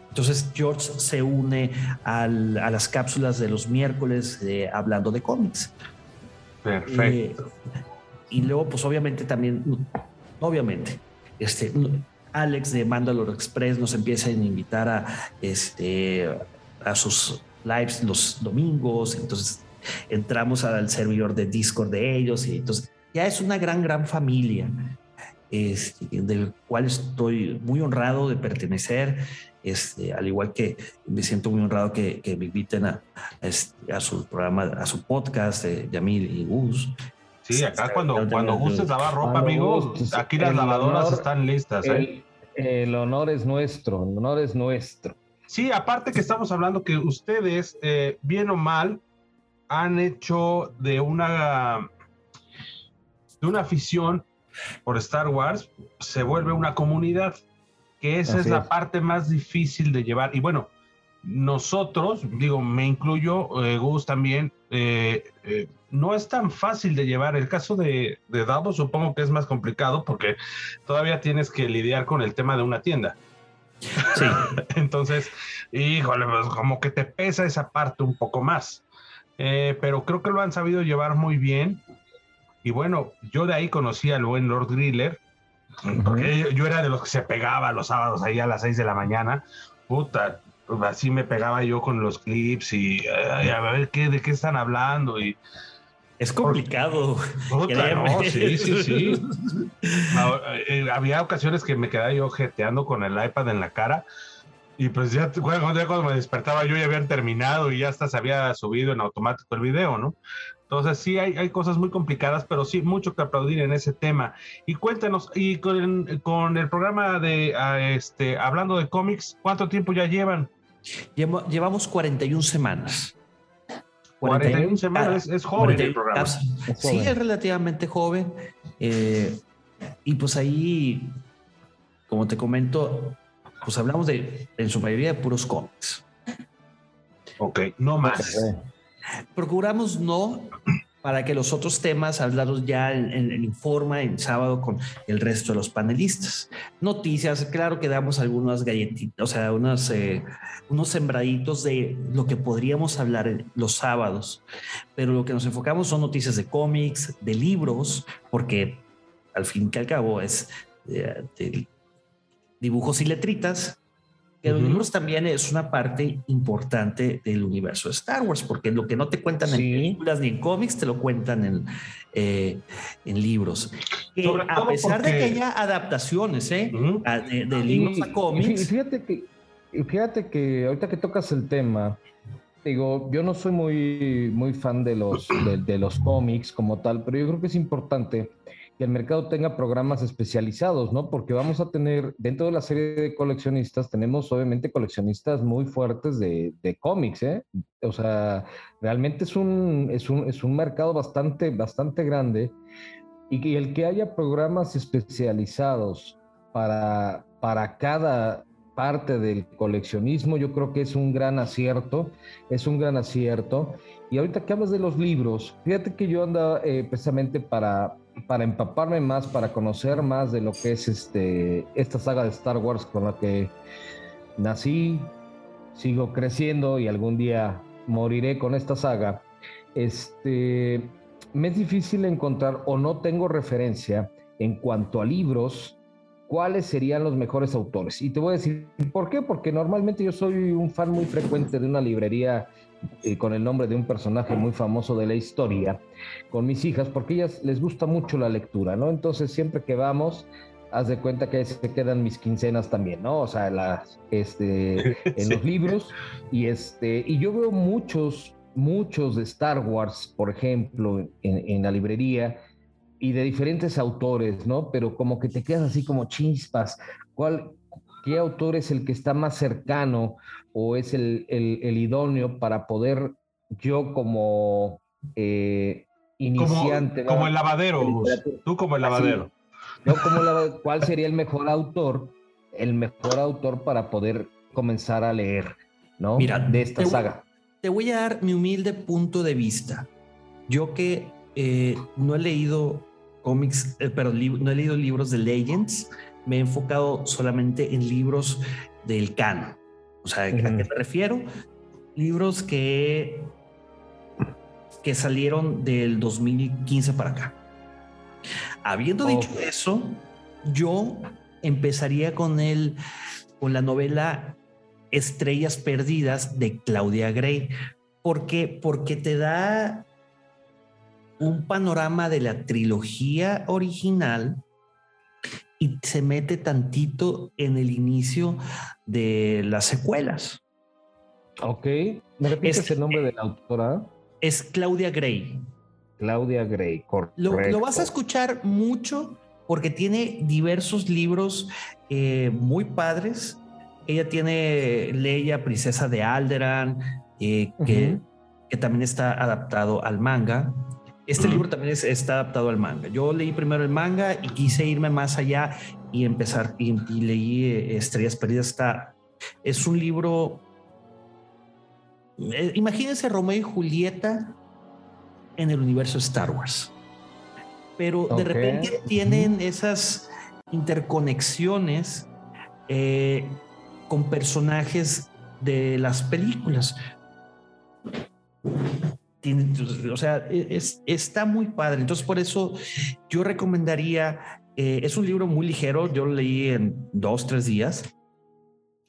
Speaker 4: Entonces George se une a las cápsulas de los miércoles hablando de cómics.
Speaker 2: Perfecto.
Speaker 4: Y luego, pues obviamente también, obviamente, este, Alex de Mandalore Express nos empieza a invitar a, este, a sus lives los domingos, entonces entramos al servidor de Discord de ellos y entonces ya es una gran, gran familia este, del cual estoy muy honrado de pertenecer, este, al igual que me siento muy honrado que, me inviten a, este, a, su programa, a su podcast de Yamil y Gus.
Speaker 2: Sí, acá cuando, cuando gustes lavar ropa, amigos, pues, aquí las lavadoras están listas. ¿eh?
Speaker 3: El, honor es nuestro, el honor es nuestro.
Speaker 2: Sí, aparte que estamos hablando que ustedes, eh, bien o mal, han hecho de una, de una afición por Star Wars, se vuelve una comunidad, que esa es la parte más difícil de llevar. Y bueno, nosotros, digo, me incluyo, eh, Gus también, eh, eh, no es tan fácil de llevar. El caso de, de Dado supongo que es más complicado porque todavía tienes que lidiar con el tema de una tienda. Sí. Entonces, híjole, pues como que te pesa esa parte un poco más. pero creo que lo han sabido llevar muy bien. Y bueno, yo de ahí conocí al buen Lord Griller, porque yo, era de los que se pegaba los sábados ahí a las 6 de la mañana. Puta, así me pegaba yo con los clips y a ver qué, de qué están hablando y
Speaker 4: es complicado.
Speaker 2: sí, sí, sí. Eh, había ocasiones que me quedaba yo jeteando con el iPad en la cara y pues ya, cuando me despertaba yo ya habían terminado y ya hasta se había subido en automático el video, ¿no? Entonces sí hay, hay cosas muy complicadas, pero sí mucho que aplaudir en ese tema. Y cuéntanos, y con, con el programa de este hablando de cómics, ¿cuánto tiempo ya llevan?
Speaker 4: Llevamos 41 semanas.
Speaker 2: 41 semanas, es, joven el programa.
Speaker 4: Sí, es relativamente joven. Eh, y pues ahí, como te comento, pues hablamos de, en su mayoría, de puros cómics.
Speaker 2: Ok, no más.
Speaker 4: Procuramos no para que los otros temas hablados ya en, en, Informa en sábado con el resto de los panelistas. Noticias, claro que damos algunas galletitas, o sea, unos, eh, unos sembraditos de lo que podríamos hablar los sábados, pero lo que nos enfocamos son noticias de cómics, de libros, porque al fin y al cabo es eh, de dibujos y letritas, pero los libros también es una parte importante del universo de Star Wars, porque lo que no te cuentan en películas ni en cómics, te lo cuentan en, eh, en libros. a pesar de que haya adaptaciones ¿eh? de, libros a cómics.
Speaker 3: Fíjate que, fíjate que ahorita que tocas el tema, digo, yo no soy muy, muy fan de los, de los cómics como tal, pero yo creo que es importante que el mercado tenga programas especializados, ¿no? Porque vamos a tener, dentro de la serie de coleccionistas, tenemos obviamente coleccionistas muy fuertes de, cómics, ¿eh? O sea, realmente es un, es un, es un mercado bastante, bastante grande y que el que haya programas especializados para, para cada parte del coleccionismo, yo creo que es un gran acierto, es un gran acierto. Y ahorita que hablas de los libros, fíjate que yo ando eh, precisamente para, para empaparme más, para conocer más de lo que es este, esta saga de Star Wars con la que nací, sigo creciendo y algún día moriré con esta saga, este, me es difícil encontrar o no tengo referencia en cuanto a libros, cuáles serían los mejores autores. Y te voy a decir, ¿por qué? Porque normalmente yo soy un fan muy frecuente de una librería eh, con el nombre de un personaje muy famoso de la historia con mis hijas, porque ellas les gusta mucho la lectura, ¿no? Entonces siempre que vamos, haz de cuenta que se quedan mis quincenas también, ¿no? O sea, las, este, en los libros y este, y yo veo muchos, muchos de Star Wars, por ejemplo, en, en la librería y de diferentes autores, ¿no? Pero como que te quedas así como chispas, ¿cuál, qué autor es el que está más cercano o es el, idóneo para poder yo como eh, iniciante.
Speaker 2: Como, el lavadero, tú como el lavadero.
Speaker 3: yo como ¿Cuál sería el mejor autor? El mejor autor para poder comenzar a leer, ¿no?
Speaker 4: Mira,
Speaker 3: de esta saga.
Speaker 4: te voy a dar mi humilde punto de vista. Yo que eh, no he leído cómics, eh, pero no he leído libros de Legends, me he enfocado solamente en libros del canon. O sea, ¿a qué me refiero? Libros que, que salieron del 2015 para acá. Habiendo dicho eso, yo empezaría con el, con la novela Estrellas Perdidas de Claudia Gray. ¿Por Porque te da un panorama de la trilogía original y se mete tantito en el inicio de las secuelas.
Speaker 3: Ok. ¿Me repites el nombre de la autora?
Speaker 4: Es Claudia Gray.
Speaker 3: Claudia Gray, correcto.
Speaker 4: Lo, vas a escuchar mucho porque tiene diversos libros eh, muy padres. Ella tiene Leia, Princesa de Alderan, eh, que, que también está adaptado al manga. Este libro también está adaptado al manga. Yo leí primero el manga y quise irme más allá y empezar y, leí eh, Estrellas Perdidas. Está, es un libro. Eh, imagínense Romeo y Julieta en el universo Star Wars. Pero de repente tienen esas interconexiones eh, con personajes de las películas o sea, e, es, está muy padre. Entonces, por eso yo recomendaría, eh, es un libro muy ligero, yo lo leí en dos, tres días.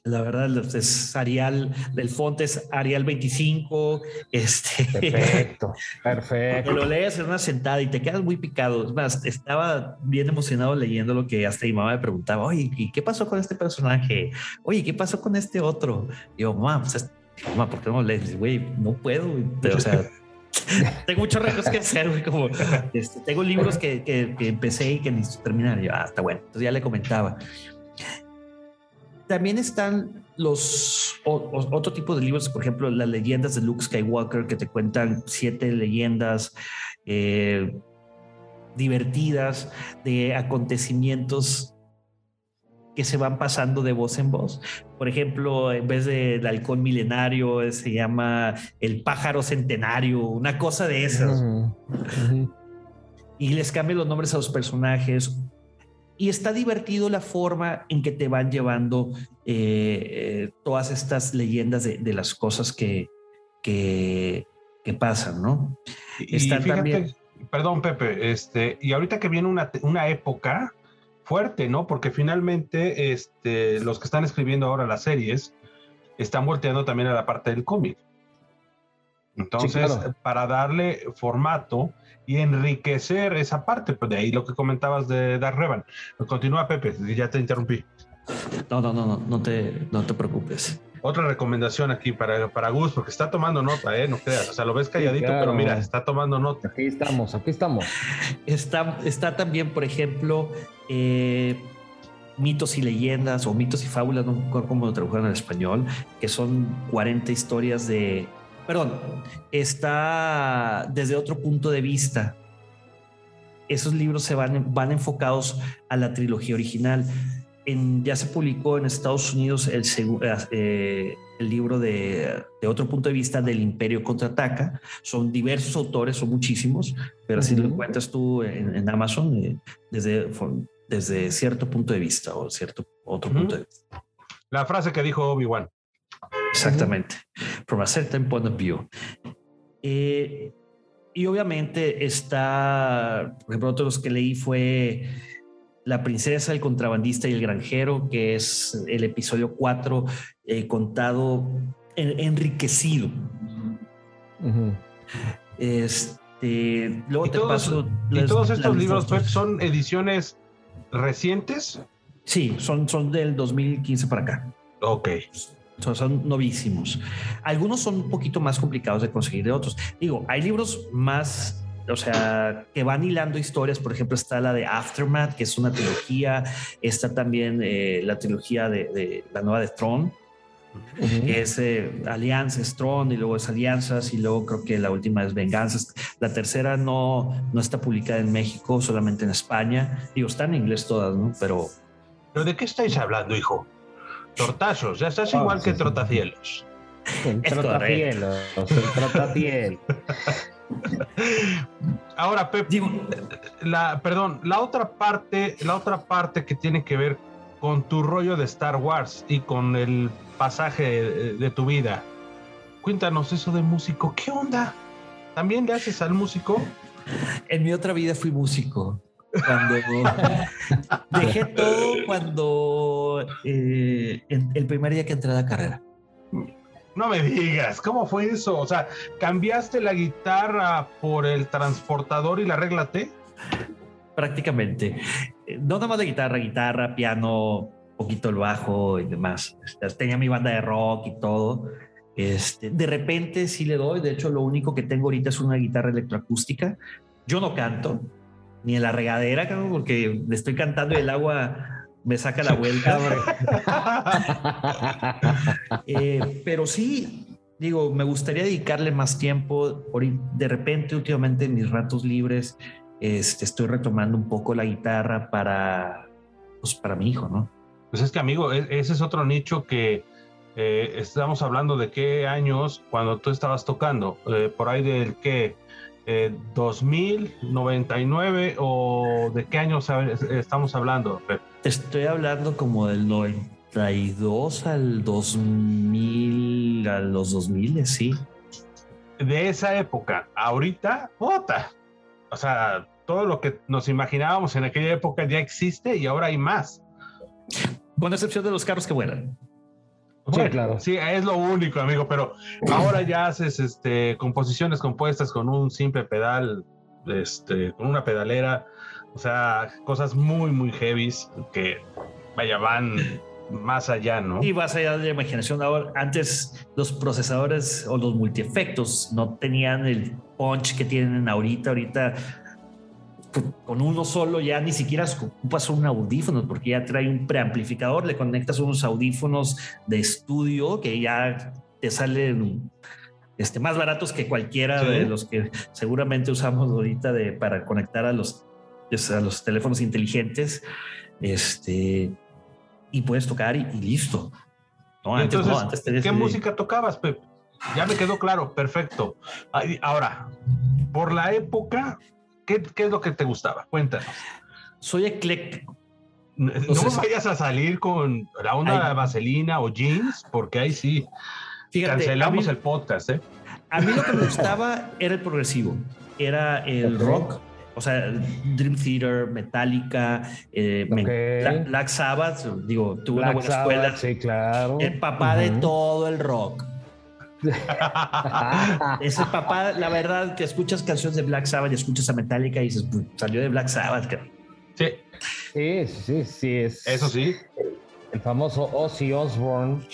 Speaker 4: La verdad es Arial, del fonte es Arial 25. Este,
Speaker 3: perfecto, perfecto.
Speaker 4: Lo lees en una sentada y te quedas muy picado. Es más, estaba bien emocionado leyendo lo que hasta mi mamá me preguntaba, oye, ¿y qué pasó con este personaje? Oye, ¿qué pasó con este otro? Y yo, mamá, pues, mamá, ¿por qué no lees? Güey, no puedo. O sea, tengo muchos retos que hacer, Como, este, tengo libros que, que, empecé y que necesito terminar. Yo, ah, está bueno. Entonces ya le comentaba. También están los otro tipo de libros, por ejemplo, las leyendas de Luke Skywalker, que te cuentan siete leyendas eh, divertidas de acontecimientos que se van pasando de voz en voz. Por ejemplo, en vez del halcón milenario, se llama el pájaro centenario, una cosa de esas. Y les cambian los nombres a los personajes. Y está divertido la forma en que te van llevando eh, eh, todas estas leyendas de, las cosas que, que, pasan, ¿no?
Speaker 2: Y, también... Perdón, Pepe, este, y ahorita que viene una, una época fuerte, ¿no? Porque finalmente este, los que están escribiendo ahora las series están volteando también a la parte del cómic. Entonces, para darle formato y enriquecer esa parte, pues de ahí lo que comentabas de Dar Revan. Continúa, Pepe, ya te interrumpí.
Speaker 4: No, no, no, no, no te, no te preocupes.
Speaker 2: Otra recomendación aquí para, para Gus, porque está tomando nota, ¿eh? No creas. O sea, lo ves calladito, pero mira, está tomando nota.
Speaker 3: Aquí estamos, aquí estamos.
Speaker 4: Está, está también, por ejemplo, eh, mitos y leyendas o mitos y fábulas, no recuerdo cómo lo tradujeron en español, que son 40 historias de... Perdón, está desde otro punto de vista. Esos libros se van, van enfocados a la trilogía original ya se publicó en Estados Unidos el, eh, el libro de, otro punto de vista del Imperio contraataca. Son diversos autores, son muchísimos, pero si lo encuentras tú en, Amazon eh, desde, desde cierto punto de vista o cierto otro punto de vista.
Speaker 2: La frase que dijo Obi-Wan.
Speaker 4: Exactamente. From a certain point of view. Eh, y obviamente está, por ejemplo, otros que leí fue la princesa, el contrabandista y el granjero, que es el episodio 4 eh, contado, enriquecido. Este, luego
Speaker 2: ¿Y
Speaker 4: te
Speaker 2: todos, paso. ¿Y todos estos libros son ediciones recientes?
Speaker 4: Sí, son, son del 2015 para acá.
Speaker 2: Ok.
Speaker 4: Son, son, novísimos. Algunos son un poquito más complicados de conseguir de otros. Digo, hay libros más o sea, que van hilando historias. Por ejemplo, está la de Aftermath, que es una trilogía. Está también eh, la trilogía de, la nueva de Que es eh, Alianzas, Throne, y luego es Alianzas, y luego creo que la última es Venganzas. La tercera no, no está publicada en México, solamente en España. Digo, está en inglés todas, ¿no? Pero.
Speaker 2: ¿Pero de qué estáis hablando, hijo? Tortazos, ya estás igual que Trotacielos.
Speaker 3: El trotacielos, el trotacielos.
Speaker 2: Ahora, Pep, la, perdón, la otra parte, la otra parte que tiene que ver con tu rollo de Star Wars y con el pasaje de, de tu vida. Cuéntanos eso de músico. ¿Qué onda? ¿También le haces al músico?
Speaker 4: en mi otra vida fui músico. Cuando dejé todo cuando eh, en- el primer día que entré a la carrera.
Speaker 2: No me digas, ¿cómo fue eso? O sea, ¿cambiaste la guitarra por el transportador y la regla T?
Speaker 4: Prácticamente. Eh, No nada más de guitarra, guitarra, piano, poquito el bajo y demás. Este, Tenía mi banda de rock y todo. Este, de repente sí le doy. De hecho, lo único que tengo ahorita es una guitarra electroacústica. Yo no canto ni en la regadera, porque le estoy cantando y el agua me saca la vuelta. Eh, pero sí, digo, me gustaría dedicarle más tiempo. De repente, últimamente, en mis ratos libres, este, estoy retomando un poco la guitarra para, pues, para mi hijo, ¿no?
Speaker 2: Pues es que, amigo, e- ese es otro nicho que eh, estamos hablando de qué años cuando tú estabas tocando. Eh, por ahí del que eh, 2000, 99 o de qué años estamos hablando.
Speaker 4: Estoy hablando como del 92 al 2000, a los 2000, sí.
Speaker 2: De esa época, ahorita, puta. O sea, todo lo que nos imaginábamos en aquella época ya existe y ahora hay más.
Speaker 4: Con excepción de los carros que vuelan.
Speaker 3: Sí, claro.
Speaker 2: Sí, es lo único, amigo, pero ahora ya haces este, composiciones compuestas con un simple pedal, este, con una pedalera, o sea, cosas muy, muy heavies que, vaya, van más allá, ¿no?
Speaker 4: Y vas allá de la imaginación. Ahora, antes los procesadores o los multiefectos no tenían el punch que tienen ahorita. Ahorita con uno solo ya ni siquiera ocupas un audífono porque ya trae un preamplificador, le conectas unos audífonos de estudio que ya te salen este, más baratos que cualquiera
Speaker 2: Sí.
Speaker 4: de los que seguramente usamos ahorita de, para conectar a los, a los teléfonos inteligentes. Este, y puedes tocar y, y listo. No,
Speaker 2: Y
Speaker 4: antes
Speaker 2: entonces,
Speaker 4: no, antes
Speaker 2: ¿qué música tocabas, Pep? Ya me quedó claro, perfecto. Ahora, por la época, ¿qué, qué es lo que te gustaba? Cuéntanos.
Speaker 4: Soy ecléctico.
Speaker 2: No
Speaker 4: Entonces-
Speaker 2: vayas a salir con la onda
Speaker 4: Ay.
Speaker 2: vaselina o jeans, porque ahí sí
Speaker 4: Fíjate,
Speaker 2: cancelamos
Speaker 4: mí,
Speaker 2: el podcast, ¿eh?
Speaker 4: a mí lo que me gustaba era el progresivo, era el rock, o sea, Dream Theater, Metallica, eh, Black Sabbath, digo, tuve una buena escuela.
Speaker 3: Sí, claro.
Speaker 4: El papá de todo el rock. Es el papá, la verdad, que escuchas canciones de Black Sabbath y escuchas a Metallica y dices, "Pues, salió de Black Sabbath. cara".
Speaker 2: Sí,
Speaker 3: Sí, sí, sí, es
Speaker 2: eso sí.
Speaker 3: el famoso Ozzy Osbourne.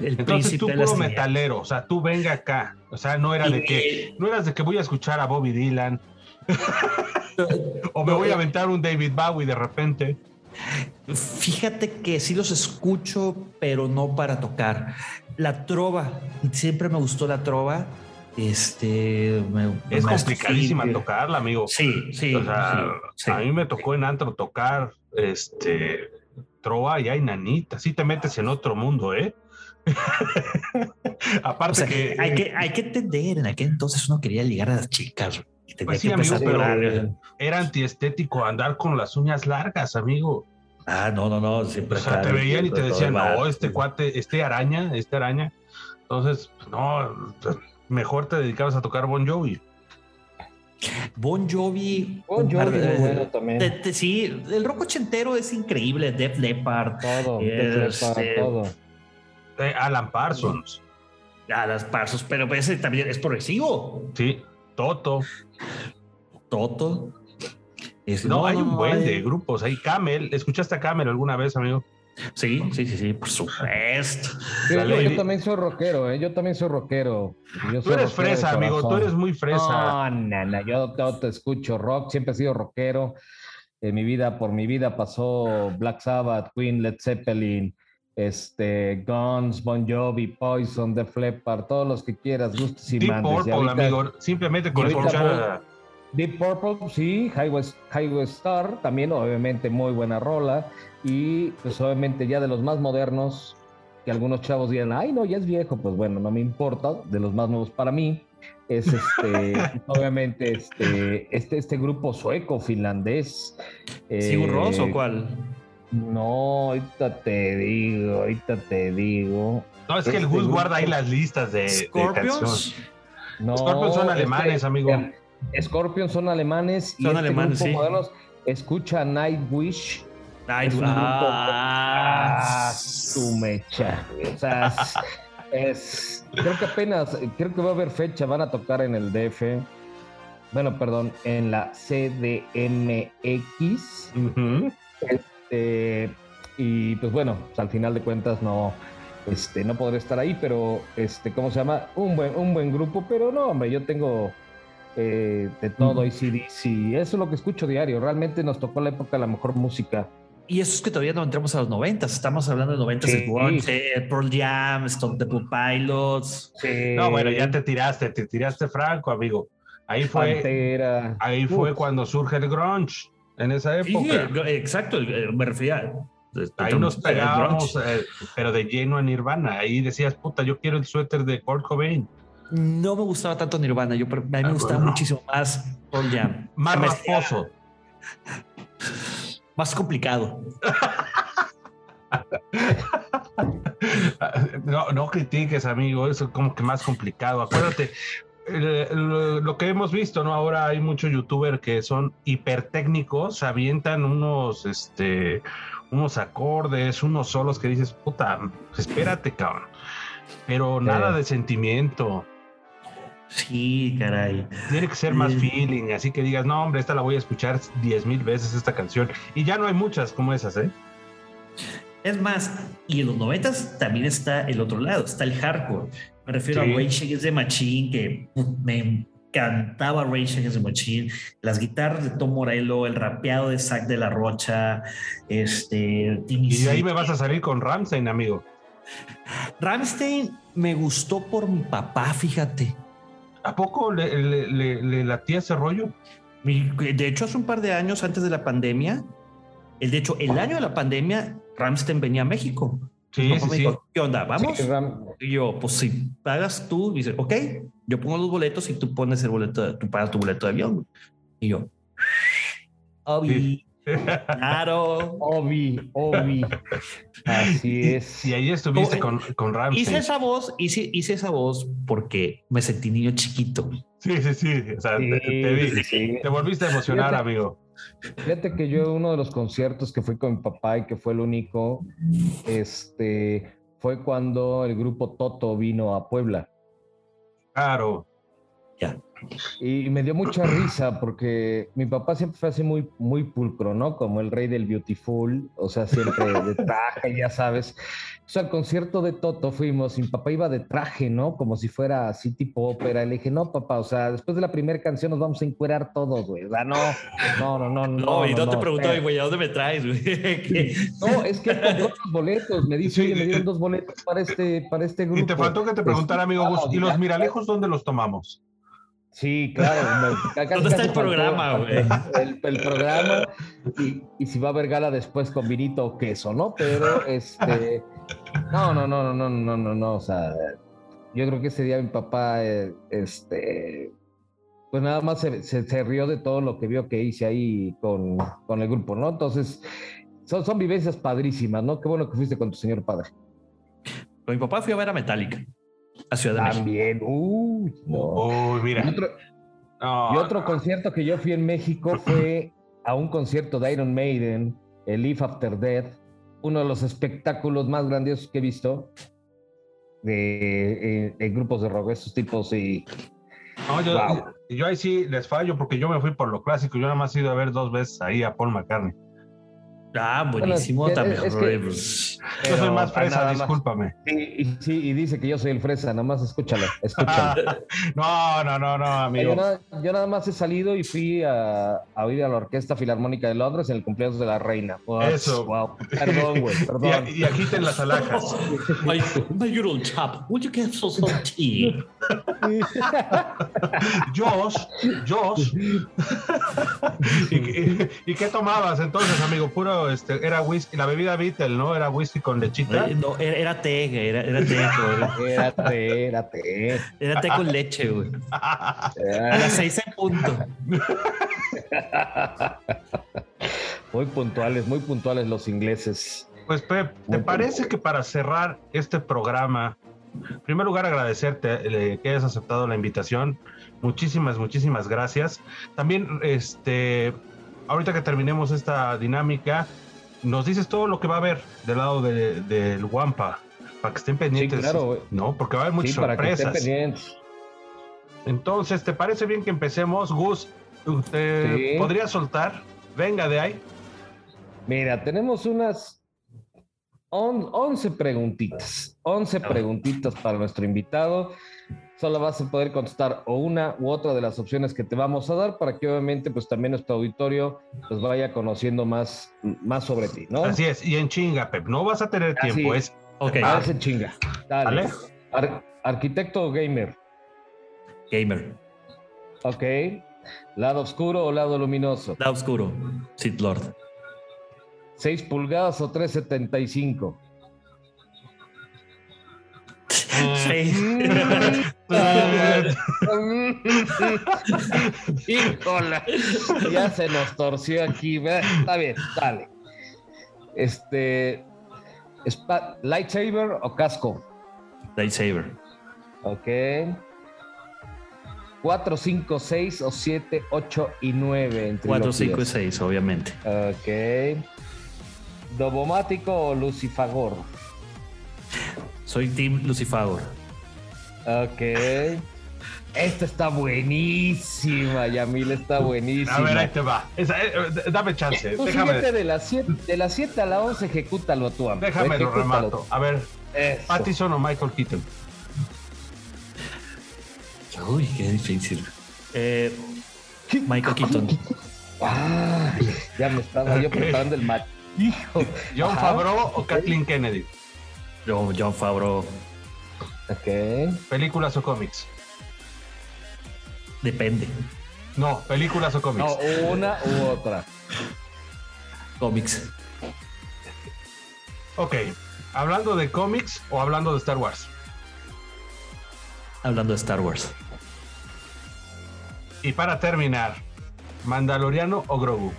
Speaker 4: El
Speaker 2: Entonces
Speaker 4: príncipe
Speaker 2: tú puro metalero, o sea, tú venga acá. O sea, no era de que, no eras de que voy a escuchar a Bobby Dylan o me voy a aventar un David Bowie de repente.
Speaker 4: Fíjate que sí los escucho, pero no para tocar. La trova, siempre me gustó la trova. Este me-
Speaker 2: Es
Speaker 4: me-
Speaker 2: complicadísima
Speaker 4: sí,
Speaker 2: tocarla, amigo.
Speaker 4: Sí, sí.
Speaker 2: O sea,
Speaker 4: sí, sí.
Speaker 2: a mí me tocó en antro tocar este trova y hay nanita. Sí te metes en otro mundo, ¿eh? Aparte
Speaker 4: O sea,
Speaker 2: que,
Speaker 4: hay que hay que entender, en aquel entonces uno quería ligar a las chicas y tenía
Speaker 2: Pues sí,
Speaker 4: que
Speaker 2: amigo, pero-
Speaker 4: llorar.
Speaker 2: era antiestético andar con las uñas largas, amigo.
Speaker 4: Ah, no, no, no, siempre
Speaker 2: O sea, te veían y te decían,
Speaker 4: mal.
Speaker 2: no, este cuate, este araña, este araña. Entonces, pues, no, mejor te dedicabas a tocar Bon Jovi.
Speaker 4: Bon Jovi.
Speaker 3: Bon Jovi,
Speaker 4: de-
Speaker 3: muy bueno también.
Speaker 4: de- de- sí, el rock ochentero es increíble. Def Leppard,
Speaker 3: Todo,
Speaker 4: Este-
Speaker 3: todo.
Speaker 2: Eh, Alan Parsons,
Speaker 4: a las Pasos, pero ese también es progresivo.
Speaker 2: sí, Toto.
Speaker 4: Toto. Es-
Speaker 2: No, hay un buen
Speaker 4: hay-
Speaker 2: de grupos. Hay Camel. ¿Escuchaste a Camel alguna vez, amigo?
Speaker 4: Sí, sí, sí, sí, por supuesto.
Speaker 3: Sí, yo, también soy rockero, ¿eh? Yo también soy rockero. Yo
Speaker 2: Tú
Speaker 3: soy
Speaker 2: eres
Speaker 3: rockero
Speaker 2: fresa, amigo. Tú eres muy fresa.
Speaker 3: No, no, no, yo, yo te escucho rock, siempre he sido rockero. En mi vida, por mi vida pasó Black Sabbath, Queen, Led Zeppelin, este, Guns, Bon Jovi, Poison, Def Leppard, todos los que quieras, gustos y
Speaker 2: Deep
Speaker 3: mandes. Y
Speaker 2: Purple,
Speaker 3: ahorita-
Speaker 2: amigo. Simplemente con escuchar a-
Speaker 3: Deep Purple, sí, Highway, Highway Star, también obviamente muy buena rola. Y pues obviamente ya de los más modernos, que algunos chavos digan, ay no, ya es viejo, pues bueno, no me importa, de los más nuevos para mí, es este, obviamente este, este, este grupo sueco, finlandés.
Speaker 4: ¿Sigur Rós o
Speaker 3: eh,
Speaker 4: cuál?
Speaker 3: No, ahorita te digo, ahorita te digo.
Speaker 2: No, es que el Gus
Speaker 3: grupo-
Speaker 2: guarda ahí las listas de,
Speaker 4: Scorpions.
Speaker 2: canciones.
Speaker 3: No,
Speaker 2: Scorpions son
Speaker 3: es
Speaker 2: alemanes, amigo.
Speaker 3: Scorpions son alemanes y
Speaker 4: Son
Speaker 3: este
Speaker 4: alemanes,
Speaker 3: grupo
Speaker 4: sí.
Speaker 3: modernos escucha Nightwish. Es un
Speaker 4: ah,
Speaker 3: Ah, su mecha. O sea, es, es- creo que apenas, creo que va a haber fecha, van a tocar en el DF. Bueno, perdón, en la CDMX. Este, y pues bueno, pues, al final de cuentas no, este, no podré estar ahí, pero este, ¿cómo se llama? Un buen, un buen grupo, pero no, hombre, yo tengo eh, de todo, ACDC, eso es lo que escucho diario. Realmente nos tocó la época de la mejor música.
Speaker 4: Y eso es que todavía no entramos a los noventas. Estamos hablando de noventas
Speaker 3: Sí.
Speaker 4: de grunge, Pearl Jam, Stone Temple Pilots.
Speaker 2: No, bueno, ya te tiraste, te tiraste franco, amigo. Ahí fue,
Speaker 3: Pantera.
Speaker 2: ahí fue
Speaker 3: Uf.
Speaker 2: cuando surge el grunge, en esa época.
Speaker 4: eh, exacto, eh, me refería. a-
Speaker 2: Ahí nos pegábamos, eh, pero de lleno a Nirvana. Ahí decías, puta, yo quiero el suéter de Kurt Cobain.
Speaker 4: No me gustaba tanto Nirvana, yo, pero a mí me
Speaker 2: Ah,
Speaker 4: gustaba
Speaker 2: bueno.
Speaker 4: muchísimo más Pearl Jam.
Speaker 2: Más rasposo.
Speaker 4: Más complicado.
Speaker 2: No, no critiques, amigo, eso es como que más complicado. Acuérdate, lo, lo que hemos visto, ¿no? Ahora hay muchos youtubers que son hipertécnicos, avientan unos, este, unos acordes, unos solos que dices, puta, espérate, cabrón. Pero nada de sentimiento.
Speaker 4: Sí, caray.
Speaker 2: Tiene que ser más
Speaker 4: Mm.
Speaker 2: feeling, así que digas, no, hombre, esta la voy a escuchar diez mil veces esta canción. Y ya no hay muchas como esas, ¿eh?
Speaker 4: Es más, y en los noventas también está el otro lado, está el hardcore. Me refiero
Speaker 2: Sí.
Speaker 4: a Rage Against the Machine, que me encantaba Rage Against the Machine. Las guitarras de Tom Morello, el rapeado de Zack de la Rocha, este... Timmy
Speaker 2: Y de ahí me vas a salir con Ramstein, amigo.
Speaker 4: Rammstein me gustó por mi papá, fíjate.
Speaker 2: ¿A poco le, le, le- le latía ese rollo?
Speaker 4: De hecho, hace un par de años antes de la pandemia, el, de hecho, el año de la pandemia, Ramstein venía a México.
Speaker 2: Sí, sí, sí.
Speaker 4: ¿Qué onda? ¿Vamos?
Speaker 3: Sí,
Speaker 4: Y yo, pues si pagas tú, dice, ok, yo pongo los boletos y tú pones el boleto, de- tú pagas tu boleto de avión. Y yo, Obi, claro.
Speaker 3: Obi, Obi. Así es.
Speaker 2: Y ahí estuviste con, con Ramstein.
Speaker 4: Hice esa voz, hice, hice esa voz porque me sentí niño chiquito.
Speaker 2: Sí, sí, sí. O sea, te, te vi.
Speaker 3: Sí, sí.
Speaker 2: Te volviste a emocionar,
Speaker 3: Fíjate.
Speaker 2: amigo.
Speaker 3: Fíjate que yo uno de los conciertos que fui con mi papá y que fue el único, este, fue cuando el grupo Toto vino a Puebla.
Speaker 2: Claro.
Speaker 4: Ya.
Speaker 3: Y me dio mucha risa porque mi papá siempre fue así muy, muy pulcro, ¿no? Como el rey del beautiful, o sea, siempre de traje, ya sabes. O sea, al concierto de Toto fuimos y mi papá iba de traje, ¿no? Como si fuera así tipo ópera. Y le dije, no, papá, o sea, después de la primera canción nos vamos a encuerar todos, güey. O sea, no, no, no, no.
Speaker 4: No, y no, te preguntó,
Speaker 3: espera.
Speaker 4: güey, ¿a dónde me traes, güey?
Speaker 3: No, es que compró los boletos. Me dice,
Speaker 2: Sí.
Speaker 3: oye, me dieron dos boletos para este, para este grupo.
Speaker 2: Y te faltó que te preguntara, amigo
Speaker 3: Pues,
Speaker 2: Gus, ¿y los miralejos dónde los tomamos?
Speaker 3: Sí, claro. me-
Speaker 4: ¿Dónde está el programa, güey?
Speaker 3: El, el programa y, y si va a haber gala después con vinito o queso, ¿no? Pero este. No, no, no, no, no, no, no, no. O sea, yo creo que ese día mi papá, eh, este. Pues nada más se, se- se rió de todo lo que vio que hice ahí con, con el grupo, ¿no? Entonces, son, son vivencias padrísimas, ¿no? Qué bueno que fuiste con tu señor padre.
Speaker 4: Con mi papá fui a ver a Metallica, a Ciudad de México.
Speaker 3: También, uy, no.
Speaker 2: Uy,
Speaker 3: Y
Speaker 2: mira.
Speaker 3: otro,
Speaker 2: No,
Speaker 3: Y otro concierto que yo fui en México fue a un concierto de Iron Maiden, el Live After Death, uno de los espectáculos más grandiosos que he visto de, eh, en grupos de rock, esos tipos y
Speaker 2: no, yo,
Speaker 3: Wow.
Speaker 2: yo ahí sí les fallo porque yo me fui por lo clásico. Yo nada más he ido a ver dos veces ahí a Paul McCartney.
Speaker 4: Ah, buenísimo
Speaker 3: Bueno,
Speaker 4: también.
Speaker 3: es que-
Speaker 4: pues,
Speaker 2: Yo soy más fresa,
Speaker 3: más.
Speaker 2: discúlpame.
Speaker 3: y, y sí, y dice que yo soy el fresa, nada más escúchalo, escúchalo.
Speaker 2: No, no, no, no, amigo.
Speaker 3: Yo nada, yo nada más he salido y fui a, a oír a la Orquesta Filarmónica de Londres en el cumpleaños de la reina. Wow,
Speaker 2: Eso.
Speaker 3: wow. Perdón, güey,
Speaker 2: Y,
Speaker 3: perdón.
Speaker 2: y agiten las alhajas.
Speaker 4: my, my little chap, would you get some, some tea?
Speaker 2: Josh, Josh. ¿Y, y- y qué tomabas entonces, amigo? ¿Puro este, era whisky, la bebida Beatle, ¿no? Era whisky con lechita.
Speaker 4: Eh, No, era, era té, era, era té. güey.
Speaker 3: Era té, era té.
Speaker 4: Era té con leche, güey. A las seis en punto.
Speaker 3: Muy puntuales, muy puntuales los ingleses.
Speaker 2: Pues Pep, ¿te parece que para cerrar este programa, en primer lugar agradecerte eh, que hayas aceptado la invitación? Muchísimas, muchísimas gracias. También, este, ahorita que terminemos esta dinámica, nos dices todo lo que va a haber del lado de- del Wampa, para que estén pendientes.
Speaker 3: claro, güey.
Speaker 2: No, porque va a haber muchas
Speaker 3: Sí, para que estén
Speaker 2: sorpresas.
Speaker 3: pendientes.
Speaker 2: Entonces, ¿te parece bien que empecemos? Gus, ¿te
Speaker 3: Sí.
Speaker 2: podría soltar? Venga de ahí.
Speaker 3: Mira, tenemos unas on- 11 preguntitas. 11 preguntitas para nuestro invitado. Solo vas a poder contestar o una u otra de las opciones que te vamos a dar para que obviamente pues también nuestro auditorio pues vaya conociendo más, más sobre ti, ¿no?
Speaker 2: Así es, y en chinga, Pep, no vas a tener
Speaker 3: Así
Speaker 2: tiempo,
Speaker 3: es.
Speaker 2: es
Speaker 4: Ok,
Speaker 3: A ver, se chinga. Dale. Arquitecto o gamer.
Speaker 4: gamer.
Speaker 3: Ok. ¿Lado oscuro o lado luminoso?
Speaker 4: Da oscuro. Sith Lord.
Speaker 3: ¿6 pulgadas o 375?
Speaker 4: Sí.
Speaker 3: Híjola. Ya se nos torció aquí. Está bien, dale. Este. ¿Lightsaber o casco?
Speaker 4: Lightsaber.
Speaker 3: Ok. 4, 5, 6 o 7, 8 y 9.
Speaker 4: 4, 5 y 6, obviamente.
Speaker 3: Ok. ¿Dobomático o lucifagor?
Speaker 4: Soy Team Lucifagor.
Speaker 3: Ok. Esta está buenísima, Yamil, está buenísima.
Speaker 2: A ver, ahí te va. Esa, eh, eh, dame chance,
Speaker 3: Tú
Speaker 2: déjame,
Speaker 3: de las 7 de las 7 a la 11, ejecútalo tú, amigo.
Speaker 2: déjame lo remato. A ver.
Speaker 3: Eso.
Speaker 2: Pattison o Michael Keaton.
Speaker 4: Uy, qué difícil. Eh, Michael Keaton.
Speaker 3: Ya me estaba yo preparando el match. Hijo.
Speaker 2: John. Favreau o Kathleen Kennedy.
Speaker 4: John, John Favreau.
Speaker 3: Ok.
Speaker 2: Películas o cómics.
Speaker 4: Depende.
Speaker 2: No, películas o cómics.
Speaker 3: No, una u otra.
Speaker 4: Comics.
Speaker 2: Ok, hablando de cómics o hablando de Star Wars.
Speaker 4: Hablando de Star Wars.
Speaker 2: Y para terminar, Mandaloriano o Grogu.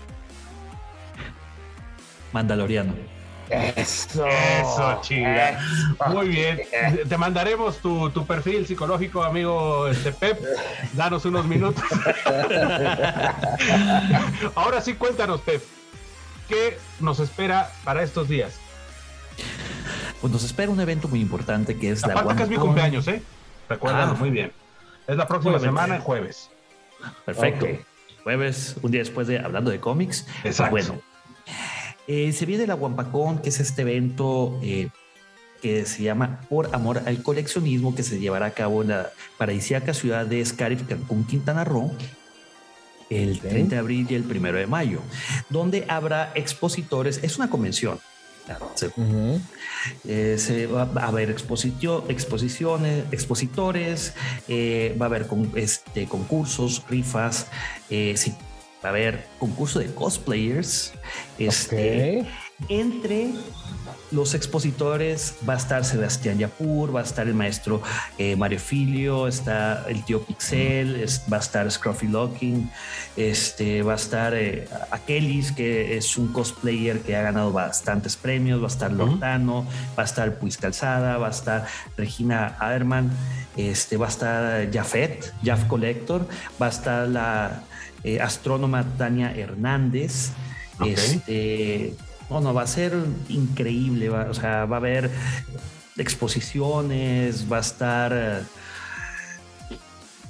Speaker 4: Mandaloriano.
Speaker 3: Eso.
Speaker 2: Eso, chinga. Muy bien. Te mandaremos tu, tu perfil psicológico, amigo este Pep. Danos unos minutos. Ahora sí, cuéntanos, Pep. ¿Qué nos espera para estos días?
Speaker 4: Pues nos espera un evento muy importante que es la
Speaker 2: Aparte que es mi cumpleaños, ¿eh? Recuérdalo,
Speaker 4: Ah.
Speaker 2: muy bien. Es la próxima semana, el jueves.
Speaker 4: Perfecto. Jueves, un día después de hablando de cómics. Pues
Speaker 2: Exacto.
Speaker 4: bueno, eh, se viene la Wampacón, que es este evento eh, que se llama Por Amor al Coleccionismo, que se llevará a cabo en la paradisíaca ciudad de Scarif, Cancún, Quintana Roo, el
Speaker 3: Ok.
Speaker 4: 30 de abril y el 1 de mayo, donde habrá expositores. Es una convención. claro, se- eh, se va a haber exposiciones, expositores, eh, va a haber con- este, concursos, rifas, eh, va a haber concurso de cosplayers. Este. Entre los expositores va a estar Sebastián Yapur, va a estar el maestro eh, Mario Filio, está el tío Pixel, es- va a estar Scruffy Locking, este, va a estar eh, Akelis, que es un cosplayer que ha ganado bastantes premios, va a estar. Lortano, va a estar Puis Calzada, va a estar Regina Aderman, este, va a estar Jafet, Jaf Collector, va a estar la eh, astrónoma Tania Hernández, este, no, no, va a ser increíble. va- o sea, va a haber exposiciones, va a estar.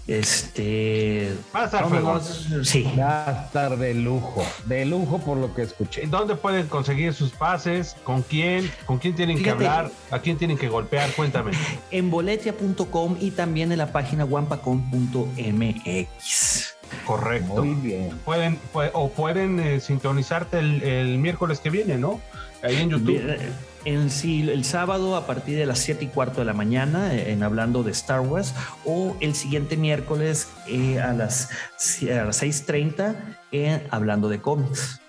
Speaker 4: Este.
Speaker 2: Va a estar
Speaker 4: no, no,
Speaker 2: fregón.
Speaker 4: no, sí.
Speaker 3: Va a estar de lujo. De lujo por lo que escuché.
Speaker 2: ¿Dónde pueden conseguir sus pases? ¿Con quién? ¿Con quién tienen
Speaker 4: Fíjate.
Speaker 2: que hablar? ¿A quién tienen que golpear? Cuéntame.
Speaker 4: En boletia.com y también en la página wampacon.mx.
Speaker 2: Correcto.
Speaker 3: Muy bien.
Speaker 2: Pueden, pue- o pueden eh, sintonizarte el, el miércoles que viene, ¿no? Ahí en YouTube.
Speaker 4: En sí, el sábado a partir de las 7 y cuarto de la mañana eh, en hablando de Star Wars o el siguiente miércoles eh, a las, a las 6.30 en hablando de cómics.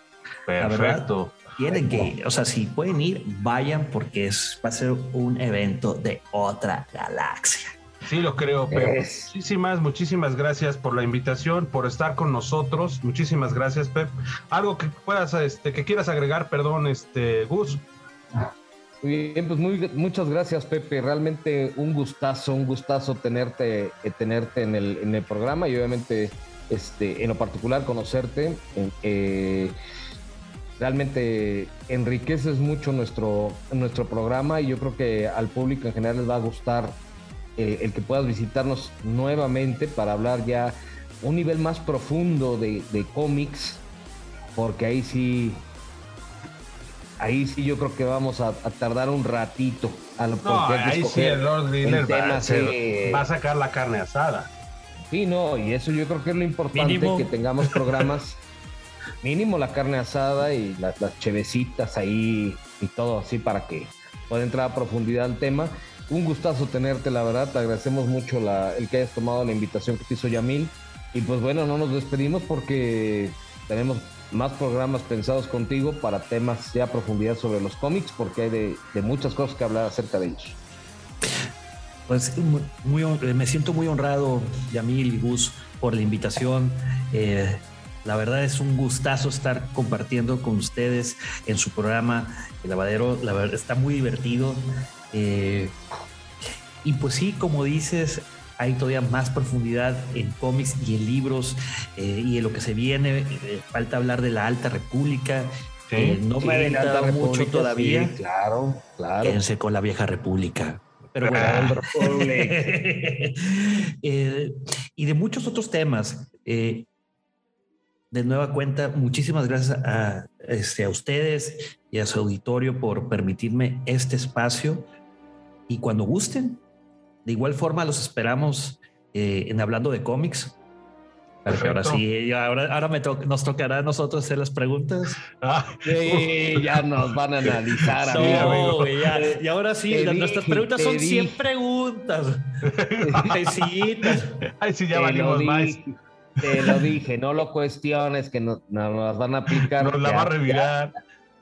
Speaker 2: Perfecto.
Speaker 4: tienen que. O sea, si pueden ir, vayan porque es, va a ser un evento de otra galaxia.
Speaker 2: Sí, lo creo, pero
Speaker 3: Es-
Speaker 2: muchísimas, muchísimas gracias por la invitación, por estar con nosotros. Muchísimas gracias, Pep. Algo que puedas, este, que quieras agregar, perdón, este, Gus.
Speaker 3: Muy bien, pues muy, muchas gracias, Pepe. Realmente un gustazo, un gustazo tenerte, eh, tenerte en el, en el programa y obviamente, este, en lo particular, conocerte. Eh, realmente enriqueces mucho nuestro, nuestro programa y yo creo que al público en general les va a gustar eh, el que puedas visitarnos nuevamente para hablar ya un nivel más profundo de, de cómics, porque ahí sí ahí sí yo creo que vamos a, a tardar un ratito. A lo,
Speaker 2: No, ahí sí el Lord Dealer
Speaker 3: el
Speaker 2: va,
Speaker 3: tema,
Speaker 2: a va sacar la carne asada.
Speaker 3: Sí, no, y eso yo creo que es lo importante,
Speaker 4: Mínimo.
Speaker 3: que tengamos programas, mínimo la carne asada y las, las chevecitas ahí y todo así para que pueda entrar a profundidad al tema. Un gustazo tenerte, la verdad, te agradecemos mucho la- el que hayas tomado la invitación que te hizo Yamil. Y pues bueno, no nos despedimos porque tenemos más programas pensados contigo para temas ya profundidad sobre los cómics, porque hay de, muchas cosas que hablar acerca de ellos.
Speaker 4: Pues muy, muy hon- me siento muy honrado, Yamil y Gus, por la invitación. Eh, la verdad es un gustazo estar compartiendo con ustedes en su programa El Lavadero. La verdad está muy divertido. Eh, y pues sí, como dices, hay todavía más profundidad en cómics y en libros eh, y en lo que se viene. Eh, falta hablar de la Alta República.
Speaker 2: Sí.
Speaker 4: Eh, no me he mucho
Speaker 3: República,
Speaker 4: todavía.
Speaker 3: sí, claro, claro.
Speaker 4: Quédense con la vieja república. Pero bueno. Eh, y de muchos otros temas. eh, de nueva cuenta, muchísimas gracias a, este, a ustedes y a su auditorio por permitirme este espacio. Y cuando gusten, de igual forma los esperamos eh, en Hablando de cómics. Que ahora
Speaker 2: Perfecto.
Speaker 4: sí, ahora, ahora me to- nos tocará a nosotros hacer las preguntas.
Speaker 2: Ah,
Speaker 3: Sí, ya nos van a analizar,
Speaker 4: No,
Speaker 3: amigo.
Speaker 4: ya. Y ahora sí,
Speaker 3: Te
Speaker 4: la- nuestras
Speaker 3: dije,
Speaker 4: preguntas son 100
Speaker 3: dije.
Speaker 4: preguntas. Pesitas.
Speaker 2: Ay, sí, ya
Speaker 3: Te lo
Speaker 2: valimos más.
Speaker 3: dije, Te lo dije, no lo cuestiones, que no, no nos van a aplicar.
Speaker 2: Nos la
Speaker 3: ya,
Speaker 2: va a revirar.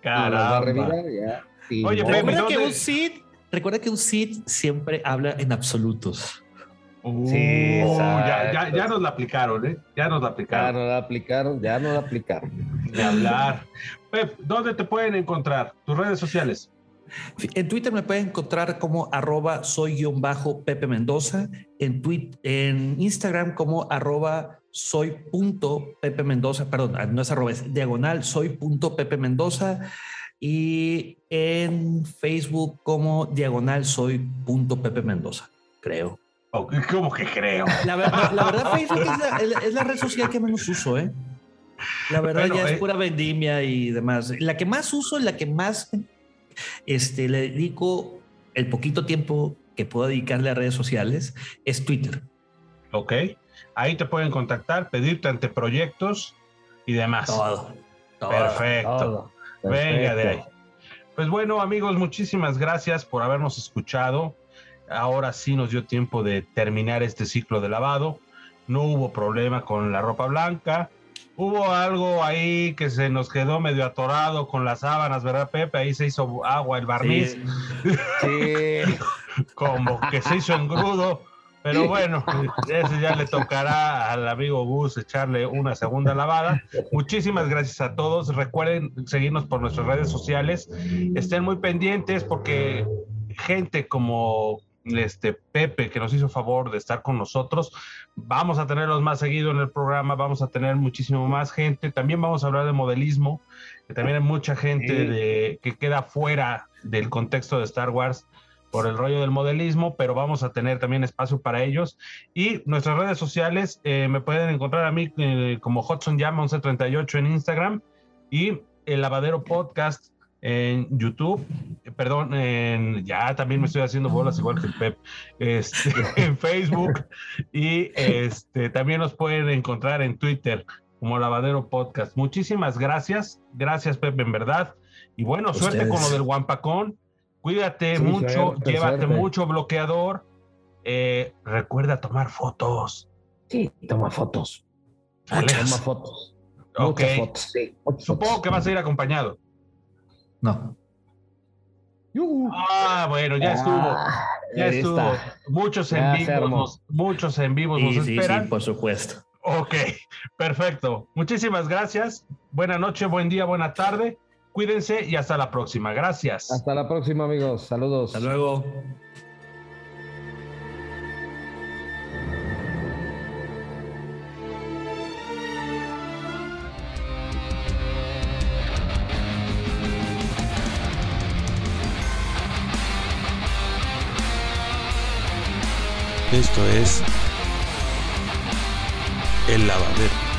Speaker 3: ya, nos va a
Speaker 2: Caramba.
Speaker 3: revirar, ya. Sí,
Speaker 2: Oye,
Speaker 4: Recuerda que un Sid, recuerda que un Sid siempre habla en absolutos.
Speaker 2: Uh,
Speaker 3: Sí,
Speaker 2: ya, ya, ya nos la aplicaron, ¿eh? Ya nos la
Speaker 3: Ya
Speaker 2: aplicaron.
Speaker 3: no la aplicaron, ya no la aplicaron.
Speaker 2: De hablar. Pep, ¿dónde te pueden encontrar? Tus redes sociales.
Speaker 4: En Twitter me pueden encontrar como arroba soy guion bajo Pepe Mendoza. En, tweet, en Instagram como arroba soy punto Pepe Mendoza. Perdón, no es arroba, es diagonal soy punto Pepe Mendoza. Y en Facebook como diagonal soy punto Pepe Mendoza, creo.
Speaker 2: ¿Cómo que creo?
Speaker 4: La verdad, la verdad Facebook es la, es la red social que menos uso, ¿eh? La verdad
Speaker 2: Bueno,
Speaker 4: ya es
Speaker 2: eh.
Speaker 4: pura vendimia y demás. La que más uso, la que más este, le dedico el poquito tiempo que puedo dedicarle a redes sociales es Twitter.
Speaker 2: Ok. Ahí te pueden contactar, pedirte anteproyectos y demás.
Speaker 4: Todo. todo.
Speaker 2: Perfecto.
Speaker 3: Todo.
Speaker 2: Venga de ahí. Pues bueno, amigos, muchísimas gracias por habernos escuchado. Ahora sí nos dio tiempo de terminar este ciclo de lavado. No hubo problema con la ropa blanca. Hubo algo ahí que se nos quedó medio atorado con las sábanas, ¿verdad, Pepe? Ahí se hizo agua el barniz,
Speaker 3: Sí.
Speaker 2: como que se hizo engrudo. Pero bueno, ese ya le tocará al amigo Gus echarle una segunda lavada. Muchísimas gracias a todos. Recuerden seguirnos por nuestras redes sociales. Estén muy pendientes porque gente como este Pepe que nos hizo favor de estar con nosotros, vamos a tenerlos más seguido en el programa, vamos a tener muchísimo más gente. También vamos a hablar de modelismo, que también hay mucha gente de, que queda fuera del contexto de Star Wars por el rollo del modelismo, pero vamos a tener también espacio para ellos. Y nuestras redes sociales eh, me pueden encontrar a mí eh, como Hudson Jam 1138 en Instagram y el Lavadero Podcast en YouTube, eh, perdón, en, ya también me estoy haciendo bolas igual que el Pep, este, en Facebook y este, también nos pueden encontrar en Twitter como Lavadero Podcast. Muchísimas gracias, gracias Pepe, en verdad. Y bueno, suerte con lo del Guampacón. Cuídate
Speaker 3: Sí,
Speaker 2: mucho,
Speaker 3: suerte,
Speaker 2: llévate
Speaker 3: suerte.
Speaker 2: mucho bloqueador. Eh, recuerda tomar fotos.
Speaker 3: Sí, toma fotos. Toma fotos.
Speaker 2: Ok.
Speaker 3: Fotos. Sí,
Speaker 2: Supongo
Speaker 3: fotos.
Speaker 2: que vas a ir acompañado.
Speaker 4: No.
Speaker 2: Ah, bueno, ya estuvo.
Speaker 3: Ah,
Speaker 2: Ya
Speaker 3: ahí
Speaker 2: estuvo.
Speaker 3: está.
Speaker 2: Muchos en
Speaker 3: Ya
Speaker 2: vivos, nos- muchos en vivos
Speaker 4: Sí,
Speaker 2: nos
Speaker 4: sí, sí,
Speaker 2: esperan.
Speaker 4: por supuesto.
Speaker 2: Ok, perfecto. Muchísimas gracias. Buena noche, buen día, buena tarde. Cuídense y hasta la próxima. Gracias.
Speaker 3: Hasta la próxima, amigos. Saludos.
Speaker 4: Hasta luego.
Speaker 1: Esto es El Lavadero.